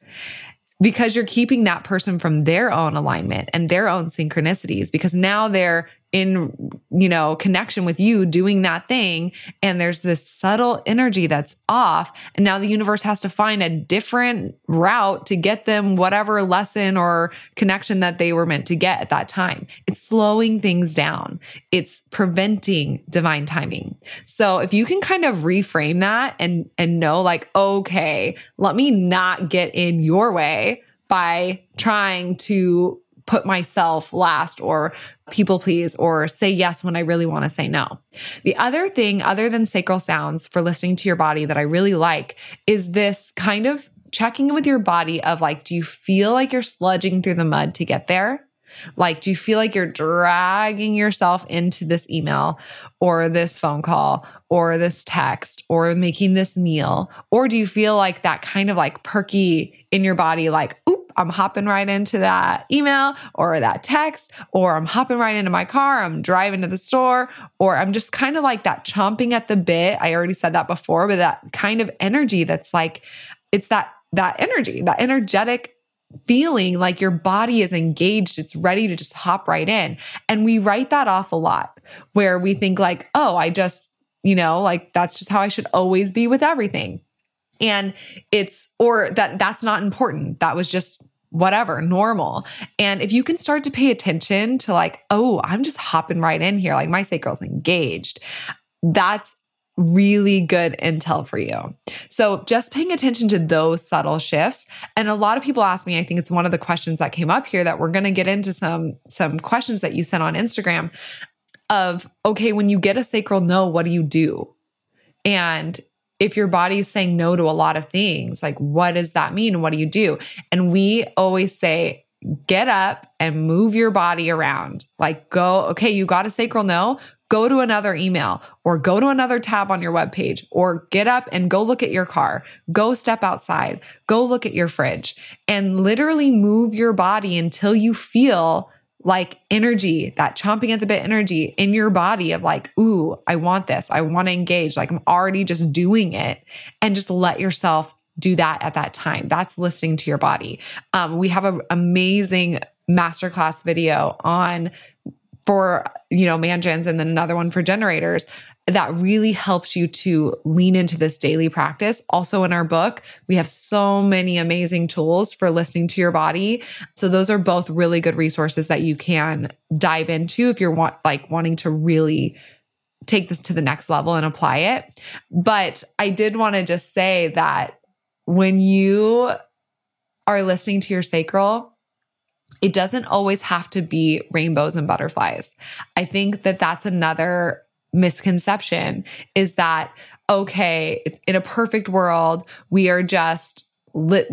because you're keeping that person from their own alignment and their own synchronicities because now they're in you know connection with you doing that thing. And there's this subtle energy that's off. And now the universe has to find a different route to get them whatever lesson or connection that they were meant to get at that time. It's slowing things down. It's preventing divine timing. So if you can kind of reframe that and and know like okay let me not get in your way by trying to put myself last or people please or say yes when I really want to say no. The other thing, other than sacral sounds for listening to your body that I really like is this kind of checking in with your body of like, do you feel like you're sludging through the mud to get there? Like, do you feel like you're dragging yourself into this email or this phone call or this text or making this meal? Or do you feel like that kind of like perky in your body, like, oop, I'm hopping right into that email or that text, or I'm hopping right into my car, I'm driving to the store, or I'm just kind of like that chomping at the bit. I already said that before, but that kind of energy that's like, it's that that energy, that energetic feeling like your body is engaged, it's ready to just hop right in. And we write that off a lot where we think, like, oh, I just, you know, like that's just how I should always be with everything. And it's, or that that's not important. That was just whatever, normal. And if you can start to pay attention to, like, oh, I'm just hopping right in here, like my sacral's engaged, that's really good intel for you. So just paying attention to those subtle shifts. And a lot of people ask me, I think it's one of the questions that came up here that we're going to get into some some questions that you sent on Instagram of okay, when you get a sacral no, what do you do? And if your body is saying no to a lot of things, like what does that mean? What do you do? And we always say get up and move your body around. Like go, okay, you got a sacral no, go to another email or go to another tab on your webpage or get up and go look at your car, go step outside, go look at your fridge and literally move your body until you feel like energy, that chomping at the bit energy in your body of like, ooh, I want this. I want to engage. Like I'm already just doing it and just let yourself do that at that time. That's listening to your body. Um, we have an amazing masterclass video on for you know man gens and then another one for generators that really helps you to lean into this daily practice. Also in our book we have so many amazing tools for listening to your body. So those are both really good resources that you can dive into if you're want like wanting to really take this to the next level and apply it. But i did want to just say that when you are listening to your sacral it doesn't always have to be rainbows and butterflies. I think that that's another misconception is that, okay, in a perfect world, we are just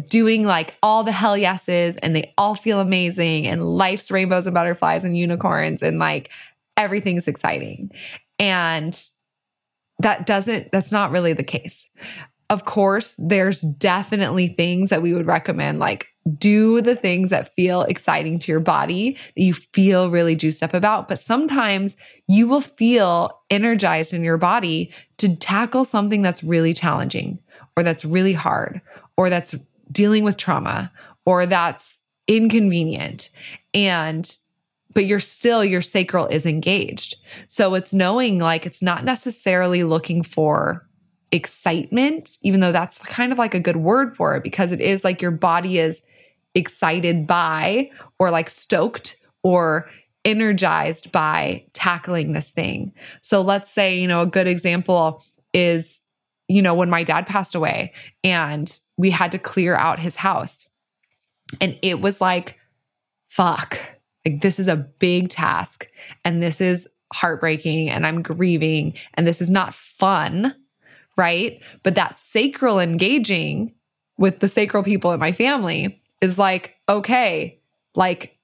doing like all the hell yeses and they all feel amazing and life's rainbows and butterflies and unicorns and like everything's exciting. And that doesn't, that's not really the case. Of course, there's definitely things that we would recommend, like do the things that feel exciting to your body that you feel really juiced up about. But sometimes you will feel energized in your body to tackle something that's really challenging or that's really hard or that's dealing with trauma or that's inconvenient. And but you're still, your sacral is engaged. So it's knowing like it's not necessarily looking for excitement, even though that's kind of like a good word for it, because it is like your body is excited by or like stoked or energized by tackling this thing. So let's say, you know, a good example is, you know, when my dad passed away and we had to clear out his house. And it was like, fuck, like this is a big task and this is heartbreaking and I'm grieving and this is not fun, right? But that sacral engaging with the sacral people in my family is like, okay, like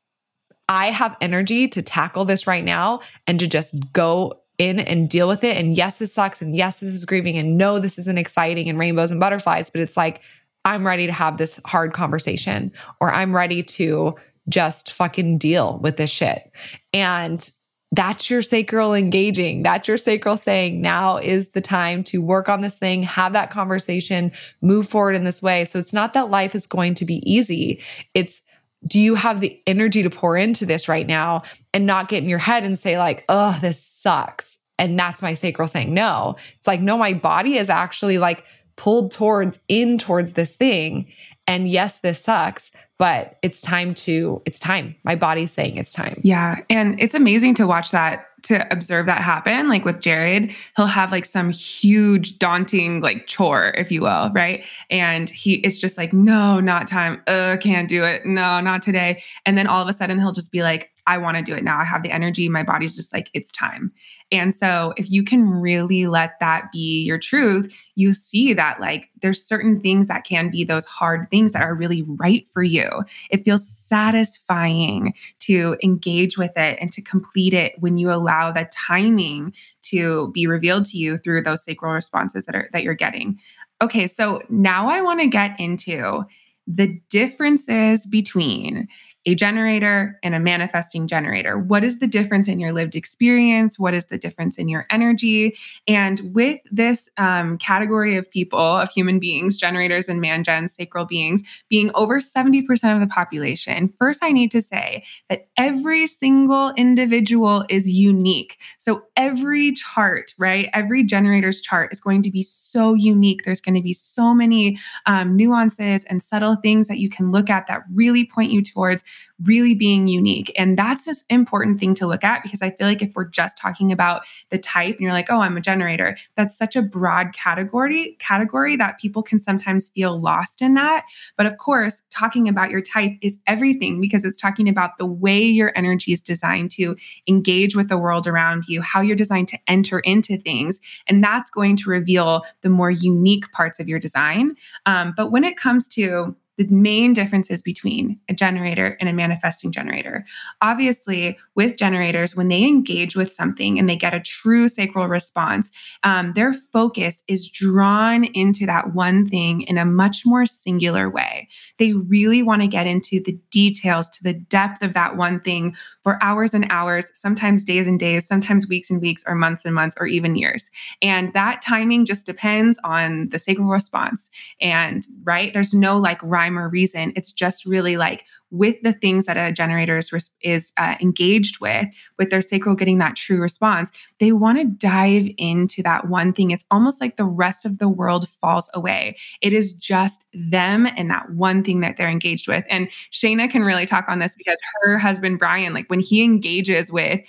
I have energy to tackle this right now and to just go in and deal with it. And yes, this sucks. And yes, this is grieving. And no, this isn't exciting and rainbows and butterflies. But it's like, I'm ready to have this hard conversation or I'm ready to just fucking deal with this shit. And that's your sacral engaging. That's your sacral saying, now is the time to work on this thing, have that conversation, move forward in this way. So it's not that life is going to be easy. It's, do you have the energy to pour into this right now and not get in your head and say, like, oh, this sucks. And that's my sacral saying no. It's like, no, my body is actually like pulled towards in towards this thing. And yes, this sucks, but it's time to, it's time. My body's saying it's time. Yeah. And it's amazing to watch that, to observe that happen. Like with Jared, he'll have like some huge, daunting, like chore, if you will. Right. And he, it's just like, no, not time. Uh, can't do it. No, not today. And then all of a sudden he'll just be like, I want to do it now. I have the energy. My body's just like, it's time. And so, if you can really let that be your truth, you see that like there's certain things that can be those hard things that are really right for you. It feels satisfying to engage with it and to complete it when you allow the timing to be revealed to you through those sacral responses that are that you're getting. Okay, so now I want to get into the differences between a generator and a manifesting generator. What is the difference in your lived experience? What is the difference in your energy? And with this um, category of people, of human beings, generators and man gens, sacral beings, being over 70% of the population, first I need to say that every single individual is unique. So every chart, right? Every generator's chart is going to be so unique. There's going to be so many um, nuances and subtle things that you can look at that really point you towards really being unique. And that's this important thing to look at because I feel like if we're just talking about the type and you're like, oh, I'm a generator, that's such a broad category, category that people can sometimes feel lost in that. But of course, talking about your type is everything because it's talking about the way your energy is designed to engage with the world around you, how you're designed to enter into things. And that's going to reveal the more unique parts of your design. Um, but when it comes to the main differences between a generator and a manifesting generator. Obviously, with generators, when they engage with something and they get a true sacral response, um, their focus is drawn into that one thing in a much more singular way. They really want to get into the details, to the depth of that one thing for hours and hours, sometimes days and days, sometimes weeks and weeks, or months and months, or even years. And that timing just depends on the sacral response. And right, there's no like rhyme rhyme or reason. It's just really like with the things that a generator is, is uh, engaged with, with their sacral getting that true response, they want to dive into that one thing. It's almost like the rest of the world falls away. It is just them and that one thing that they're engaged with. And Shayna can really talk on this because her husband, Brian, like when he engages with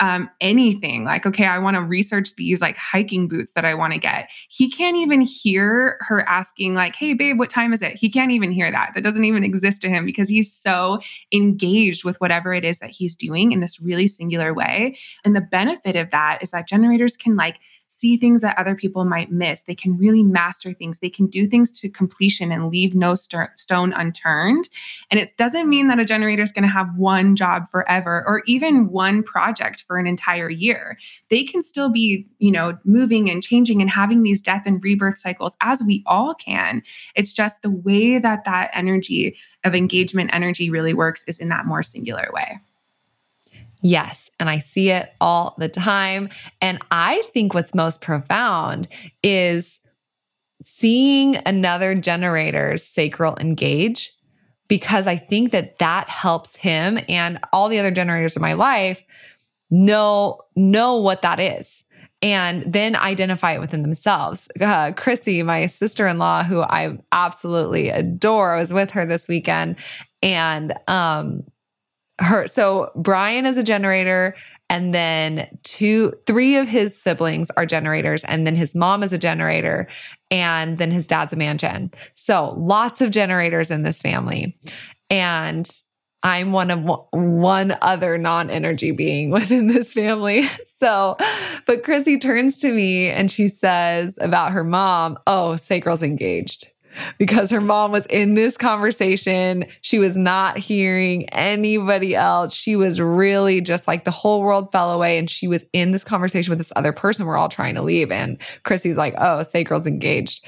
um, anything like, okay, I want to research these like hiking boots that I want to get. He can't even hear her asking, like, hey, babe, what time is it? He can't even hear that. That doesn't even exist to him because he's so engaged with whatever it is that he's doing in this really singular way. And the benefit of that is that generators can like see things that other people might miss. They can really master things. They can do things to completion and leave no st- stone unturned. And it doesn't mean that a generator is going to have one job forever or even one project for an entire year. They can still be, you know, moving and changing and having these death and rebirth cycles as we all can. It's just the way that that energy of engagement energy really works is in that more singular way. Yes. And I see it all the time. And I think what's most profound is seeing another generator's sacral engage because I think that that helps him and all the other generators in my life know know what that is and then identify it within themselves. Uh, Chrissy, my sister-in-law, who I absolutely adore, I was with her this weekend, and um, her so Brian is a generator and then two three of his siblings are generators and then his mom is a generator and then his dad's a man gen. So lots of generators in this family. And I'm one of one other non-energy being [laughs] within this family. [laughs] So, but Chrissy turns to me and she says about her mom, "Oh, sacral's engaged." Because her mom was in this conversation. She was not hearing anybody else. She was really just like the whole world fell away and she was in this conversation with this other person. We're all trying to leave. And Chrissy's like, oh, sacral's engaged.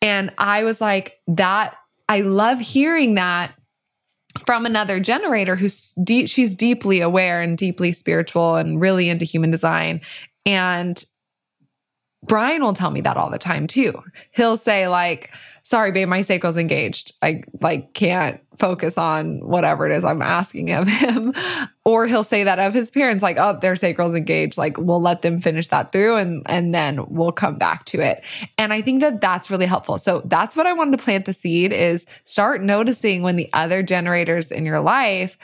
And I was like, that, I love hearing that from another generator who's deep, she's deeply aware and deeply spiritual and really into human design. And Brian will tell me that all the time too. He'll say, like, sorry, babe, my sacral's engaged. I like can't focus on whatever it is I'm asking of [laughs] him. or he'll say that of his parents, like, oh, their sacral's engaged. Like, we'll let them finish that through and, and then we'll come back to it. And I think that that's really helpful. So that's what I wanted to plant the seed is start noticing when the other generators in your life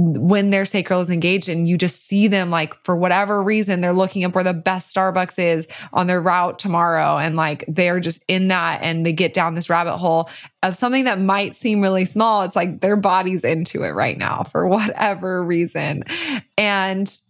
when their sacral is engaged and you just see them like for whatever reason they're looking up where the best starbucks is on their route tomorrow and like they're just in that and they get down this rabbit hole of something that might seem really small it's like their body's into it right now for [laughs] whatever reason and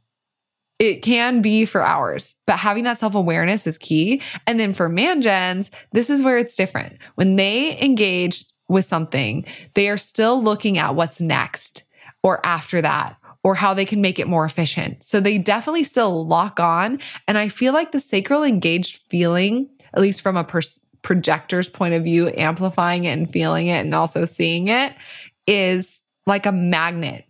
it can be for hours, but having that self awareness is key. And then for man gens, this is where it's different. When they engage with something, they are still looking at what's next or after that or how they can make it more efficient. So they definitely still lock on. And I feel like the sacral engaged feeling, at least from a pers- projector's point of view, amplifying it and feeling it and also seeing it is like a magnet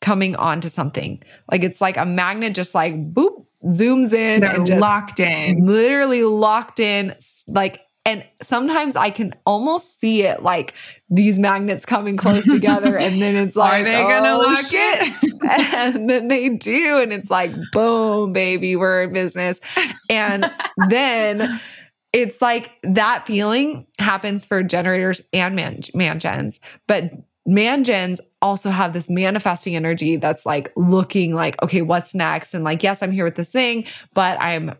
coming onto something. Like it's like a magnet just like boop zooms in They're and just locked in. literally locked in like and sometimes I can almost see it like these magnets coming close [laughs] together, and then it's like, Are they gonna oh, lock shit? it? [laughs] and then they do, and it's like, boom, baby, we're in business. And [laughs] then it's like that feeling happens for generators and man, man gens, but man gens also have this manifesting energy that's like looking like, okay, what's next? And like, yes, I'm here with this thing, but I'm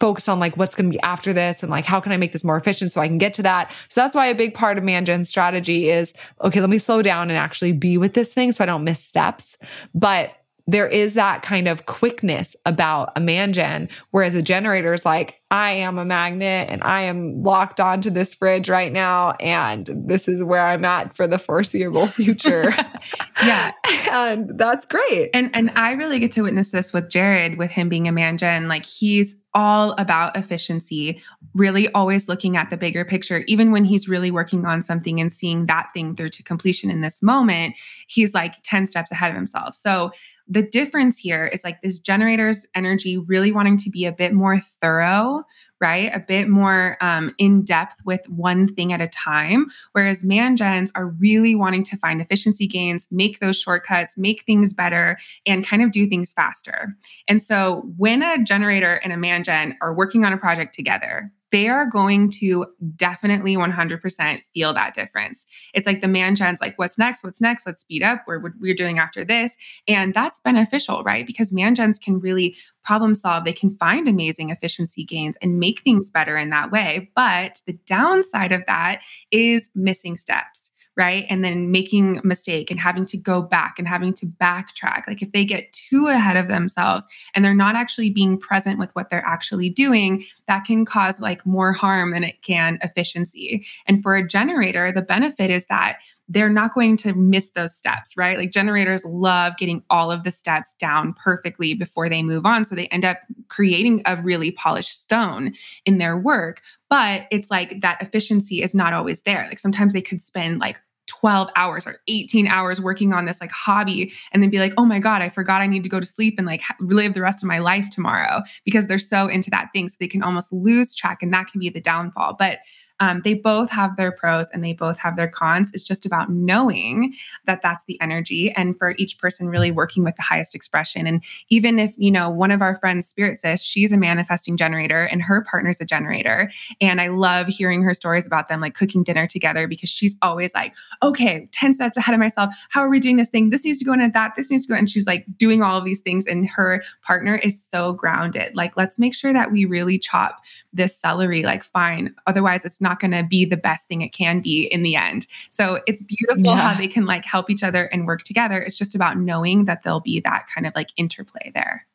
focused on like what's going to be after this and like how can I make this more efficient so I can get to that. So that's why a big part of Mangen's strategy is okay, let me slow down and actually be with this thing so I don't miss steps. But there is that kind of quickness about a mangen, whereas a generator is like, I am a magnet and I am locked onto this fridge right now. And this is where I'm at for the foreseeable future. [laughs] yeah. [laughs] and that's great. And and I really get to witness this with Jared, with him being a man gen. Like he's all about efficiency, really always looking at the bigger picture. Even when he's really working on something and seeing that thing through to completion in this moment, he's like 10 steps ahead of himself. So the difference here is like this generator's energy really wanting to be a bit more thorough right? A bit more um, in depth with one thing at a time. Whereas man gens are really wanting to find efficiency gains, make those shortcuts, make things better, and kind of do things faster. And so when a generator and a man gen are working on a project together, they are going to definitely 100% feel that difference. It's like the man gen's like, what's next? What's next? Let's speed up. We're, we're doing after this. And that's beneficial, right? Because man gens can really problem solve. They can find amazing efficiency gains and make things better in that way. But the downside of that is missing steps right? And then making a mistake and having to go back and having to backtrack. Like if they get too ahead of themselves and they're not actually being present with what they're actually doing, that can cause like more harm than it can efficiency. And for a generator, the benefit is that they're not going to miss those steps, right? Like generators love getting all of the steps down perfectly before they move on. So they end up creating a really polished stone in their work. But it's like that efficiency is not always there. Like sometimes they could spend like 12 hours or 18 hours working on this like hobby and then be like, oh my God, I forgot I need to go to sleep and like live the rest of my life tomorrow because they're so into that thing. So they can almost lose track and that can be the downfall. But um, they both have their pros and they both have their cons. It's just about knowing that that's the energy and for each person really working with the highest expression. And even if, you know, one of our friends, Spirit Sis, she's a manifesting generator and her partner's a generator. And I love hearing her stories about them like cooking dinner together because she's always like, okay, 10 steps ahead of myself. How are we doing this thing? This needs to go into that. This needs to go. In. And she's like doing all of these things. And her partner is so grounded. Like, let's make sure that we really chop this celery like fine. Otherwise, it's not going to be the best thing it can be in the end. So it's beautiful yeah. how they can like help each other and work together. It's just about knowing that there'll be that kind of like interplay there.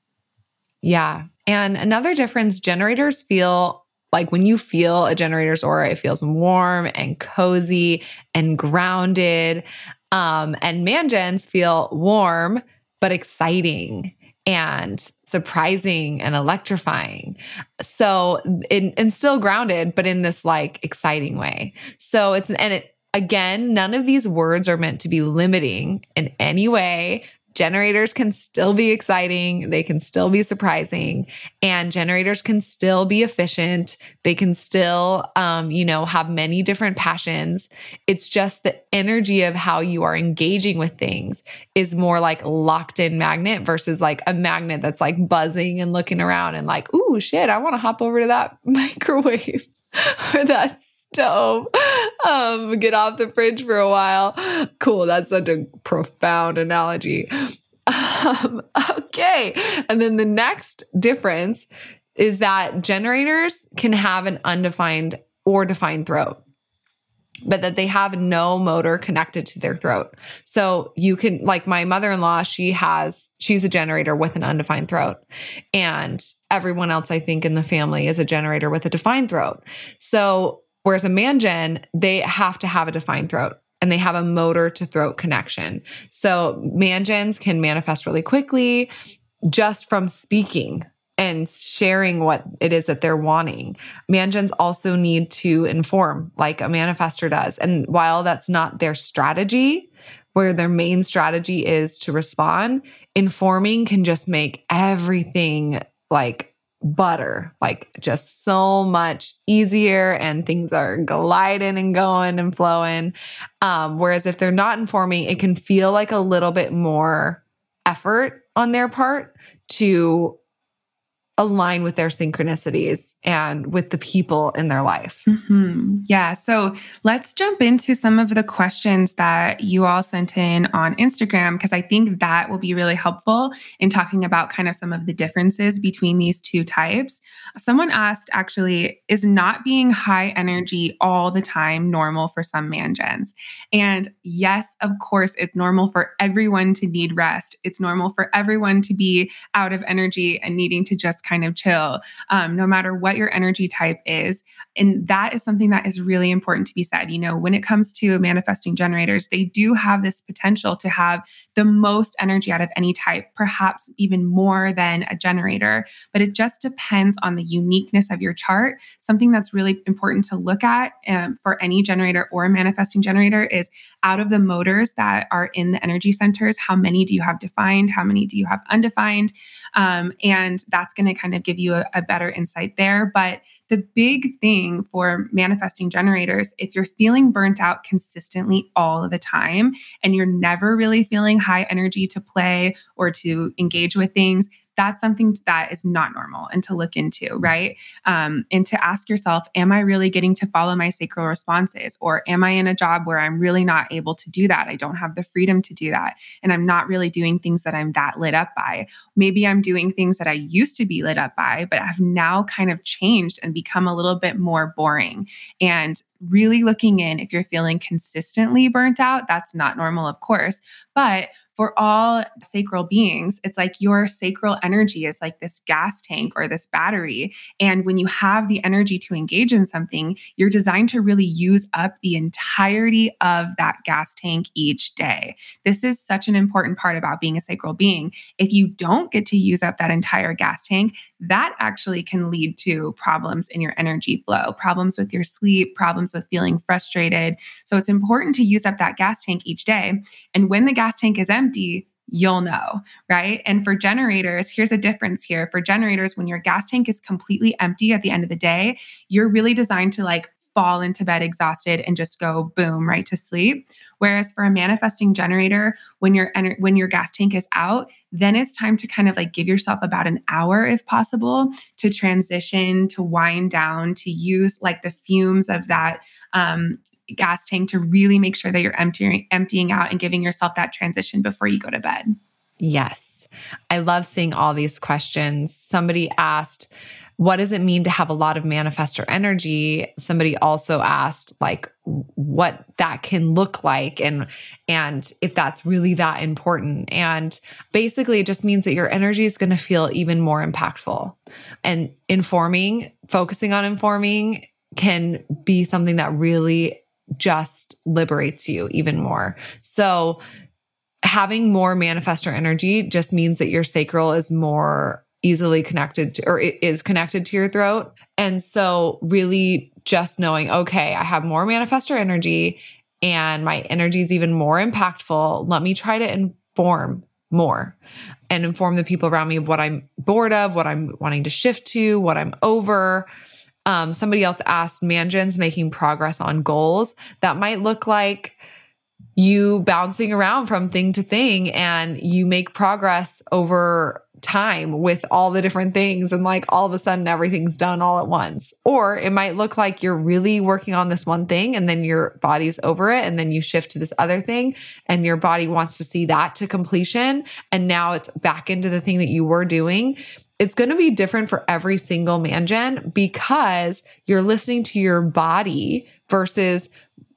Yeah. And another difference generators feel like when you feel a generator's aura, it feels warm and cozy and grounded. Um, and mangens feel warm but exciting and surprising and electrifying. So, in, and still grounded, but in this like exciting way. So it's, and it, again, none of these words are meant to be limiting in any way generators can still be exciting, they can still be surprising, and generators can still be efficient. They can still, um, you know, have many different passions. It's just the energy of how you are engaging with things is more like locked in magnet versus like a magnet that's like buzzing and looking around and like, ooh, shit, I want to hop over to that [laughs] microwave or that stove. Um, get off the fridge for a while. Cool. That's such a profound analogy. Um, okay. And then the next difference is that generators can have an undefined or defined throat but that they have no motor connected to their throat. So you can, like my mother in law, she has, she's a generator with an undefined throat. And everyone else, I think, in the family is a generator with a defined throat. So Whereas a man gen, they have to have a defined throat and they have a motor to throat connection. So man gens can manifest really quickly just from speaking and sharing what it is that they're wanting. Mangens also need to inform like a manifester does. And while that's not their strategy, where their main strategy is to respond, informing can just make everything like butter, like just so much easier and things are gliding and going and flowing. Um, whereas if they're not informing, it can feel like a little bit more effort on their part to align with their synchronicities and with the people in their life. Mm-hmm. Yeah. So let's jump into some of the questions that you all sent in on Instagram, because I think that will be really helpful in talking about kind of some of the differences between these two types. Someone asked actually, is not being high energy all the time normal for some man gens? And yes, of course, it's normal for everyone to need rest. It's normal for everyone to be out of energy and needing to just kind of chill, um, no matter what your energy type is. And that is something that is really important to be said. You know, when it comes to manifesting generators, they do have this potential to have the most energy out of any type, perhaps even more than a generator. But it just depends on the uniqueness of your chart. Something that's really important to look at um, for any generator or manifesting generator is out of the motors that are in the energy centers, how many do you have defined? How many do you have undefined? Um, and that's going to kind of give you a, a better insight there. But the big thing for manifesting generators, if you're feeling burnt out consistently all the time and you're never really feeling high energy to play or to engage with things, that's something that is not normal and to look into, right? Um, and to ask yourself, am I really getting to follow my sacral responses? Or am I in a job where I'm really not able to do that? I don't have the freedom to do that. And I'm not really doing things that I'm that lit up by. Maybe I'm doing things that I used to be lit up by, but have now kind of changed and become a little bit more boring. And really looking in if you're feeling consistently burnt out, that's not normal, of course. But for all sacral beings, it's like your sacral energy is like this gas tank or this battery. And when you have the energy to engage in something, you're designed to really use up the entirety of that gas tank each day. This is such an important part about being a sacral being. If you don't get to use up that entire gas tank, that actually can lead to problems in your energy flow, problems with your sleep, problems with feeling frustrated. So it's important to use up that gas tank each day. And when the gas tank is empty, empty, you'll know, right? And for generators, here's a difference here. For generators, when your gas tank is completely empty at the end of the day, you're really designed to like fall into bed exhausted and just go boom right to sleep whereas for a manifesting generator when your ener- when your gas tank is out then it's time to kind of like give yourself about an hour if possible to transition to wind down to use like the fumes of that um, gas tank to really make sure that you're emptying emptying out and giving yourself that transition before you go to bed. Yes. I love seeing all these questions. Somebody asked, what does it mean to have a lot of manifestor energy? Somebody also asked like what that can look like and and if that's really that important. And basically it just means that your energy is going to feel even more impactful. And informing, focusing on informing can be something that really just liberates you even more. So, having more manifestor energy just means that your sacral is more easily connected to, or it is connected to your throat. And so, really just knowing, okay, I have more manifestor energy and my energy is even more impactful. Let me try to inform more and inform the people around me of what I'm bored of, what I'm wanting to shift to, what I'm over. Um, somebody else asked man gens making progress on goals. That might look like you bouncing around from thing to thing and you make progress over time with all the different things and like all of a sudden everything's done all at once. Or it might look like you're really working on this one thing and then your body's over it and then you shift to this other thing and your body wants to see that to completion and now it's back into the thing that you were doing it's going to be different for every single man gen because you're listening to your body versus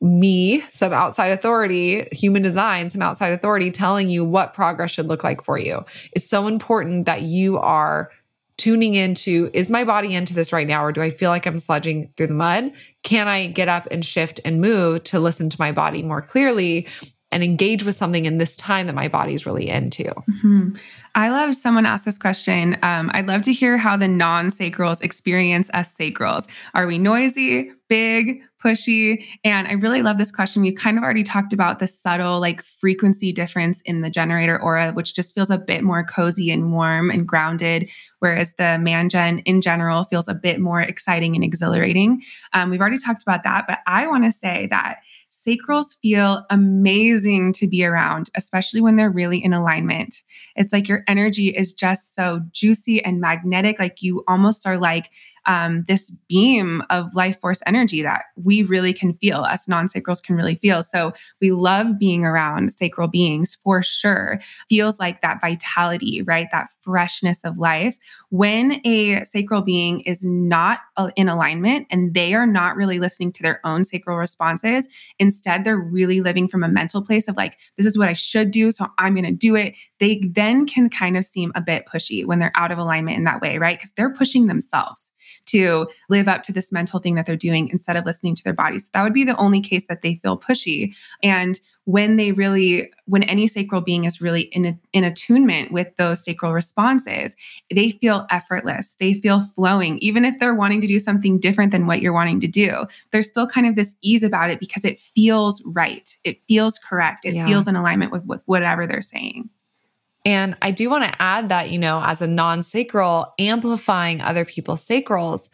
me, some outside authority, human design, some outside authority telling you what progress should look like for you. It's so important that you are tuning into is my body into this right now or do I feel like I'm sludging through the mud? Can I get up and shift and move to listen to my body more clearly and engage with something in this time that my body's really into? Mm-hmm. I love someone asked this question. Um, I'd love to hear how the non sacrals experience us sacrals. Are we noisy, big, pushy. And I really love this question. We kind of already talked about the subtle like frequency difference in the generator aura, which just feels a bit more cozy and warm and grounded, whereas the man gen in general feels a bit more exciting and exhilarating. Um, we've already talked about that, but I want to say that sacrals feel amazing to be around, especially when they're really in alignment. It's like your energy is just so juicy and magnetic. Like you almost are like um, this beam of life force energy that we really can feel, us non sacrals can really feel. So we love being around sacral beings for sure. Feels like that vitality, right? That freshness of life. When a sacral being is not uh, in alignment and they are not really listening to their own sacral responses, instead, they're really living from a mental place of like, this is what I should do. So I'm going to do it. They then can kind of seem a bit pushy when they're out of alignment in that way, right? Because they're pushing themselves to live up to this mental thing that they're doing instead of listening to their bodies. So that would be the only case that they feel pushy. And when they really, when any sacral being is really in, in attunement with those sacral responses, they feel effortless. They feel flowing. Even if they're wanting to do something different than what you're wanting to do, there's still kind of this ease about it because it feels right. It feels correct. It yeah. feels in alignment with, with whatever they're saying. And I do want to add that, you know, as a non sacral, amplifying other people's sacrals,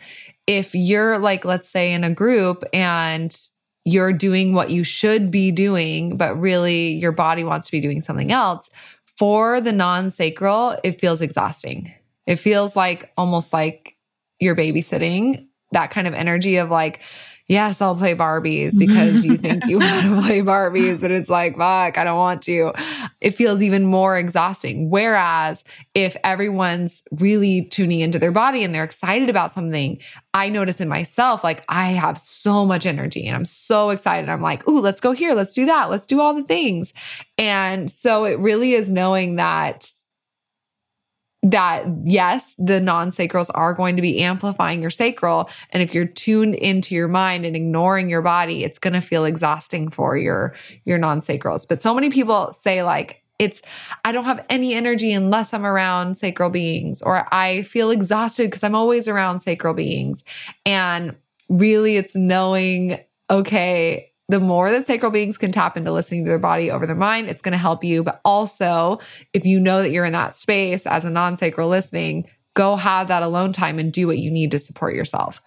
if you're like, let's say in a group and you're doing what you should be doing, but really your body wants to be doing something else, for the non sacral, it feels exhausting. It feels like almost like you're babysitting that kind of energy of like, yes, I'll play Barbies because you think you [laughs] [laughs] want to play Barbies, but it's like, fuck, I don't want to. It feels even more exhausting. Whereas if everyone's really tuning into their body and they're excited about something, I notice in myself, like I have so much energy and I'm so excited. I'm like, ooh, let's go here. Let's do that. Let's do all the things. And so it really is knowing that that yes, the non sacrals are going to be amplifying your sacral. And if you're tuned into your mind and ignoring your body, it's going to feel exhausting for your, your non sacrals. But so many people say, like, it's, I don't have any energy unless I'm around sacral beings, or I feel exhausted because I'm always around sacral beings. And really, it's knowing, okay, the more that sacral beings can tap into listening to their body over their mind, it's going to help you. But also, if you know that you're in that space as a non sacral listening, go have that alone time and do what you need to support yourself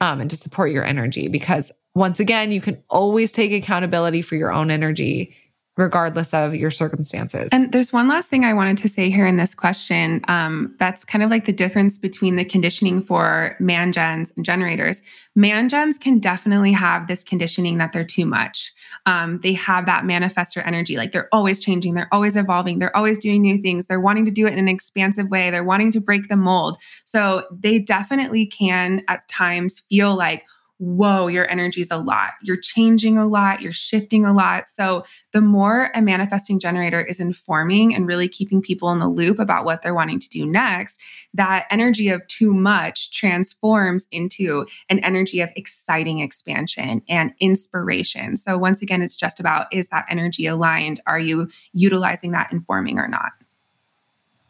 um, and to support your energy. Because once again, you can always take accountability for your own energy regardless of your circumstances. And there's one last thing I wanted to say here in this question. Um, that's kind of like the difference between the conditioning for man gens and generators. Man gens can definitely have this conditioning that they're too much. Um, they have that manifestor energy, like they're always changing, they're always evolving, they're always doing new things, they're wanting to do it in an expansive way, they're wanting to break the mold. So they definitely can at times feel like, whoa, your energy is a lot. You're changing a lot, you're shifting a lot. So, the more a manifesting generator is informing and really keeping people in the loop about what they're wanting to do next, that energy of too much transforms into an energy of exciting expansion and inspiration. So, once again, it's just about is that energy aligned? Are you utilizing that informing or not?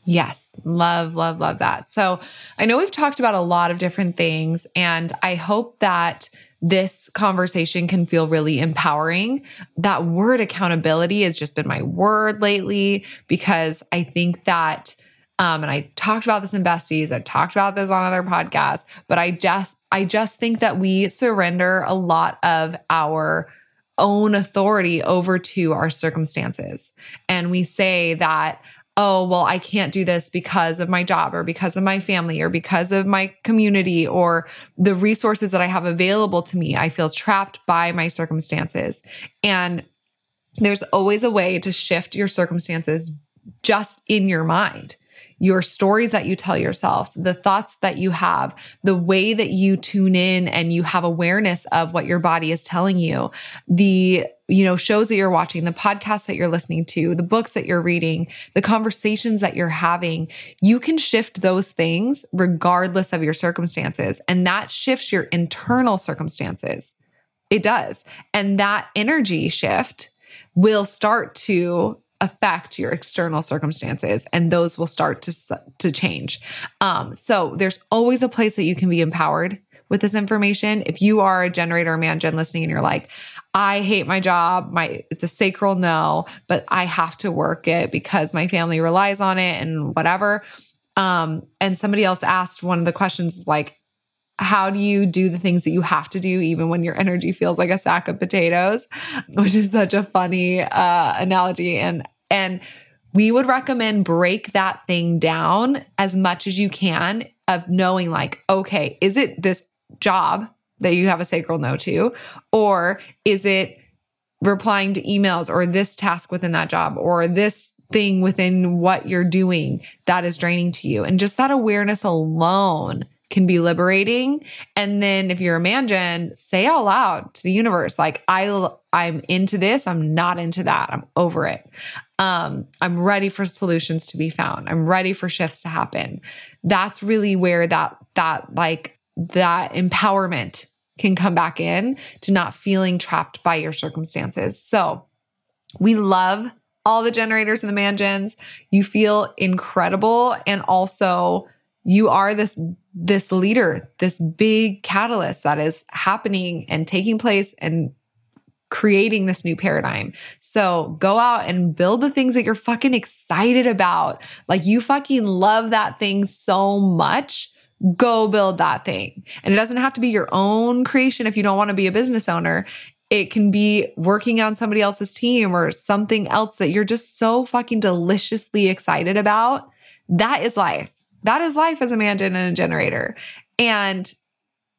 Yes, love, love, love that. So I know we've talked about a lot of different things, and I hope that this conversation can feel really empowering. That word accountability has just been my word lately because I think that, um, and I talked about this in Besties, I've talked about this on other podcasts, but I just, I just think that we surrender a lot of our own authority over to our circumstances. And we say that, oh, well, I can't do this because of my job or because of my family or because of my community or the resources that I have available to me. I feel trapped by my circumstances. And there's always a way to shift your circumstances just in your mind your stories that you tell yourself, the thoughts that you have, the way that you tune in and you have awareness of what your body is telling you, the you know shows that you're watching, the podcasts that you're listening to, the books that you're reading, the conversations that you're having, you can shift those things regardless of your circumstances and that shifts your internal circumstances. It does. And that energy shift will start to affect your external circumstances and those will start to to change um, so there's always a place that you can be empowered with this information. If you are a generator or man gen listening and you're like, I hate my job, my it's a sacral no, but I have to work it because my family relies on it and whatever. Um, and somebody else asked one of the questions like, how do you do the things that you have to do even when your energy feels like a sack of potatoes? [laughs] Which is such a funny uh, analogy. And and we would recommend break that thing down as much as you can of knowing like okay is it this job that you have a sacral no to or is it replying to emails or this task within that job or this thing within what you're doing that is draining to you and just that awareness alone can be liberating. And then if you're a man gen, say out loud to the universe, like I I'm into this, I'm not into that. I'm over it. Um, I'm ready for solutions to be found. I'm ready for shifts to happen. That's really where that that like that empowerment can come back in to not feeling trapped by your circumstances. So we love all the generators and the man gens. You feel incredible and also you are this this leader, this big catalyst that is happening and taking place and creating this new paradigm. So go out and build the things that you're fucking excited about. Like you fucking love that thing so much. Go build that thing. And it doesn't have to be your own creation if you don't want to be a business owner. It can be working on somebody else's team or something else that you're just so fucking deliciously excited about. That is life. That is life as a man and a generator. And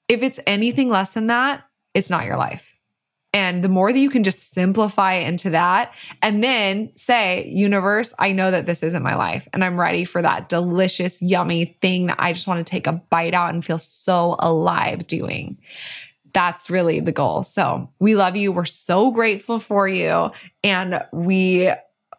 if it's anything less than that, it's not your life. And the more that you can just simplify into that and then say, universe, I know that this isn't my life and I'm ready for that delicious, yummy thing that I just want to take a bite out and feel so alive doing. That's really the goal. So we love you. We're so grateful for you. And we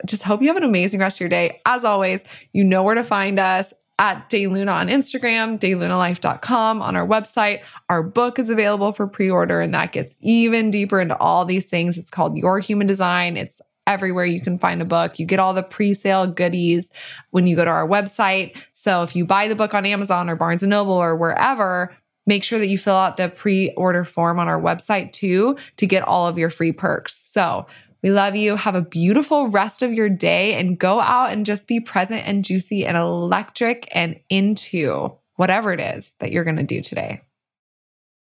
just hope you have an amazing rest of your day. As always, you know where to find us at De Luna on Instagram, delunalife.com on our website. Our book is available for pre-order and that gets even deeper into all these things. It's called Your Human Design. It's everywhere you can find a book. You get all the pre-sale goodies when you go to our website. So if you buy the book on Amazon or Barnes and Noble or wherever, make sure that you fill out the pre-order form on our website too to get all of your free perks. So we love you. Have a beautiful rest of your day and go out and just be present and juicy and electric and into whatever it is that you're going to do today.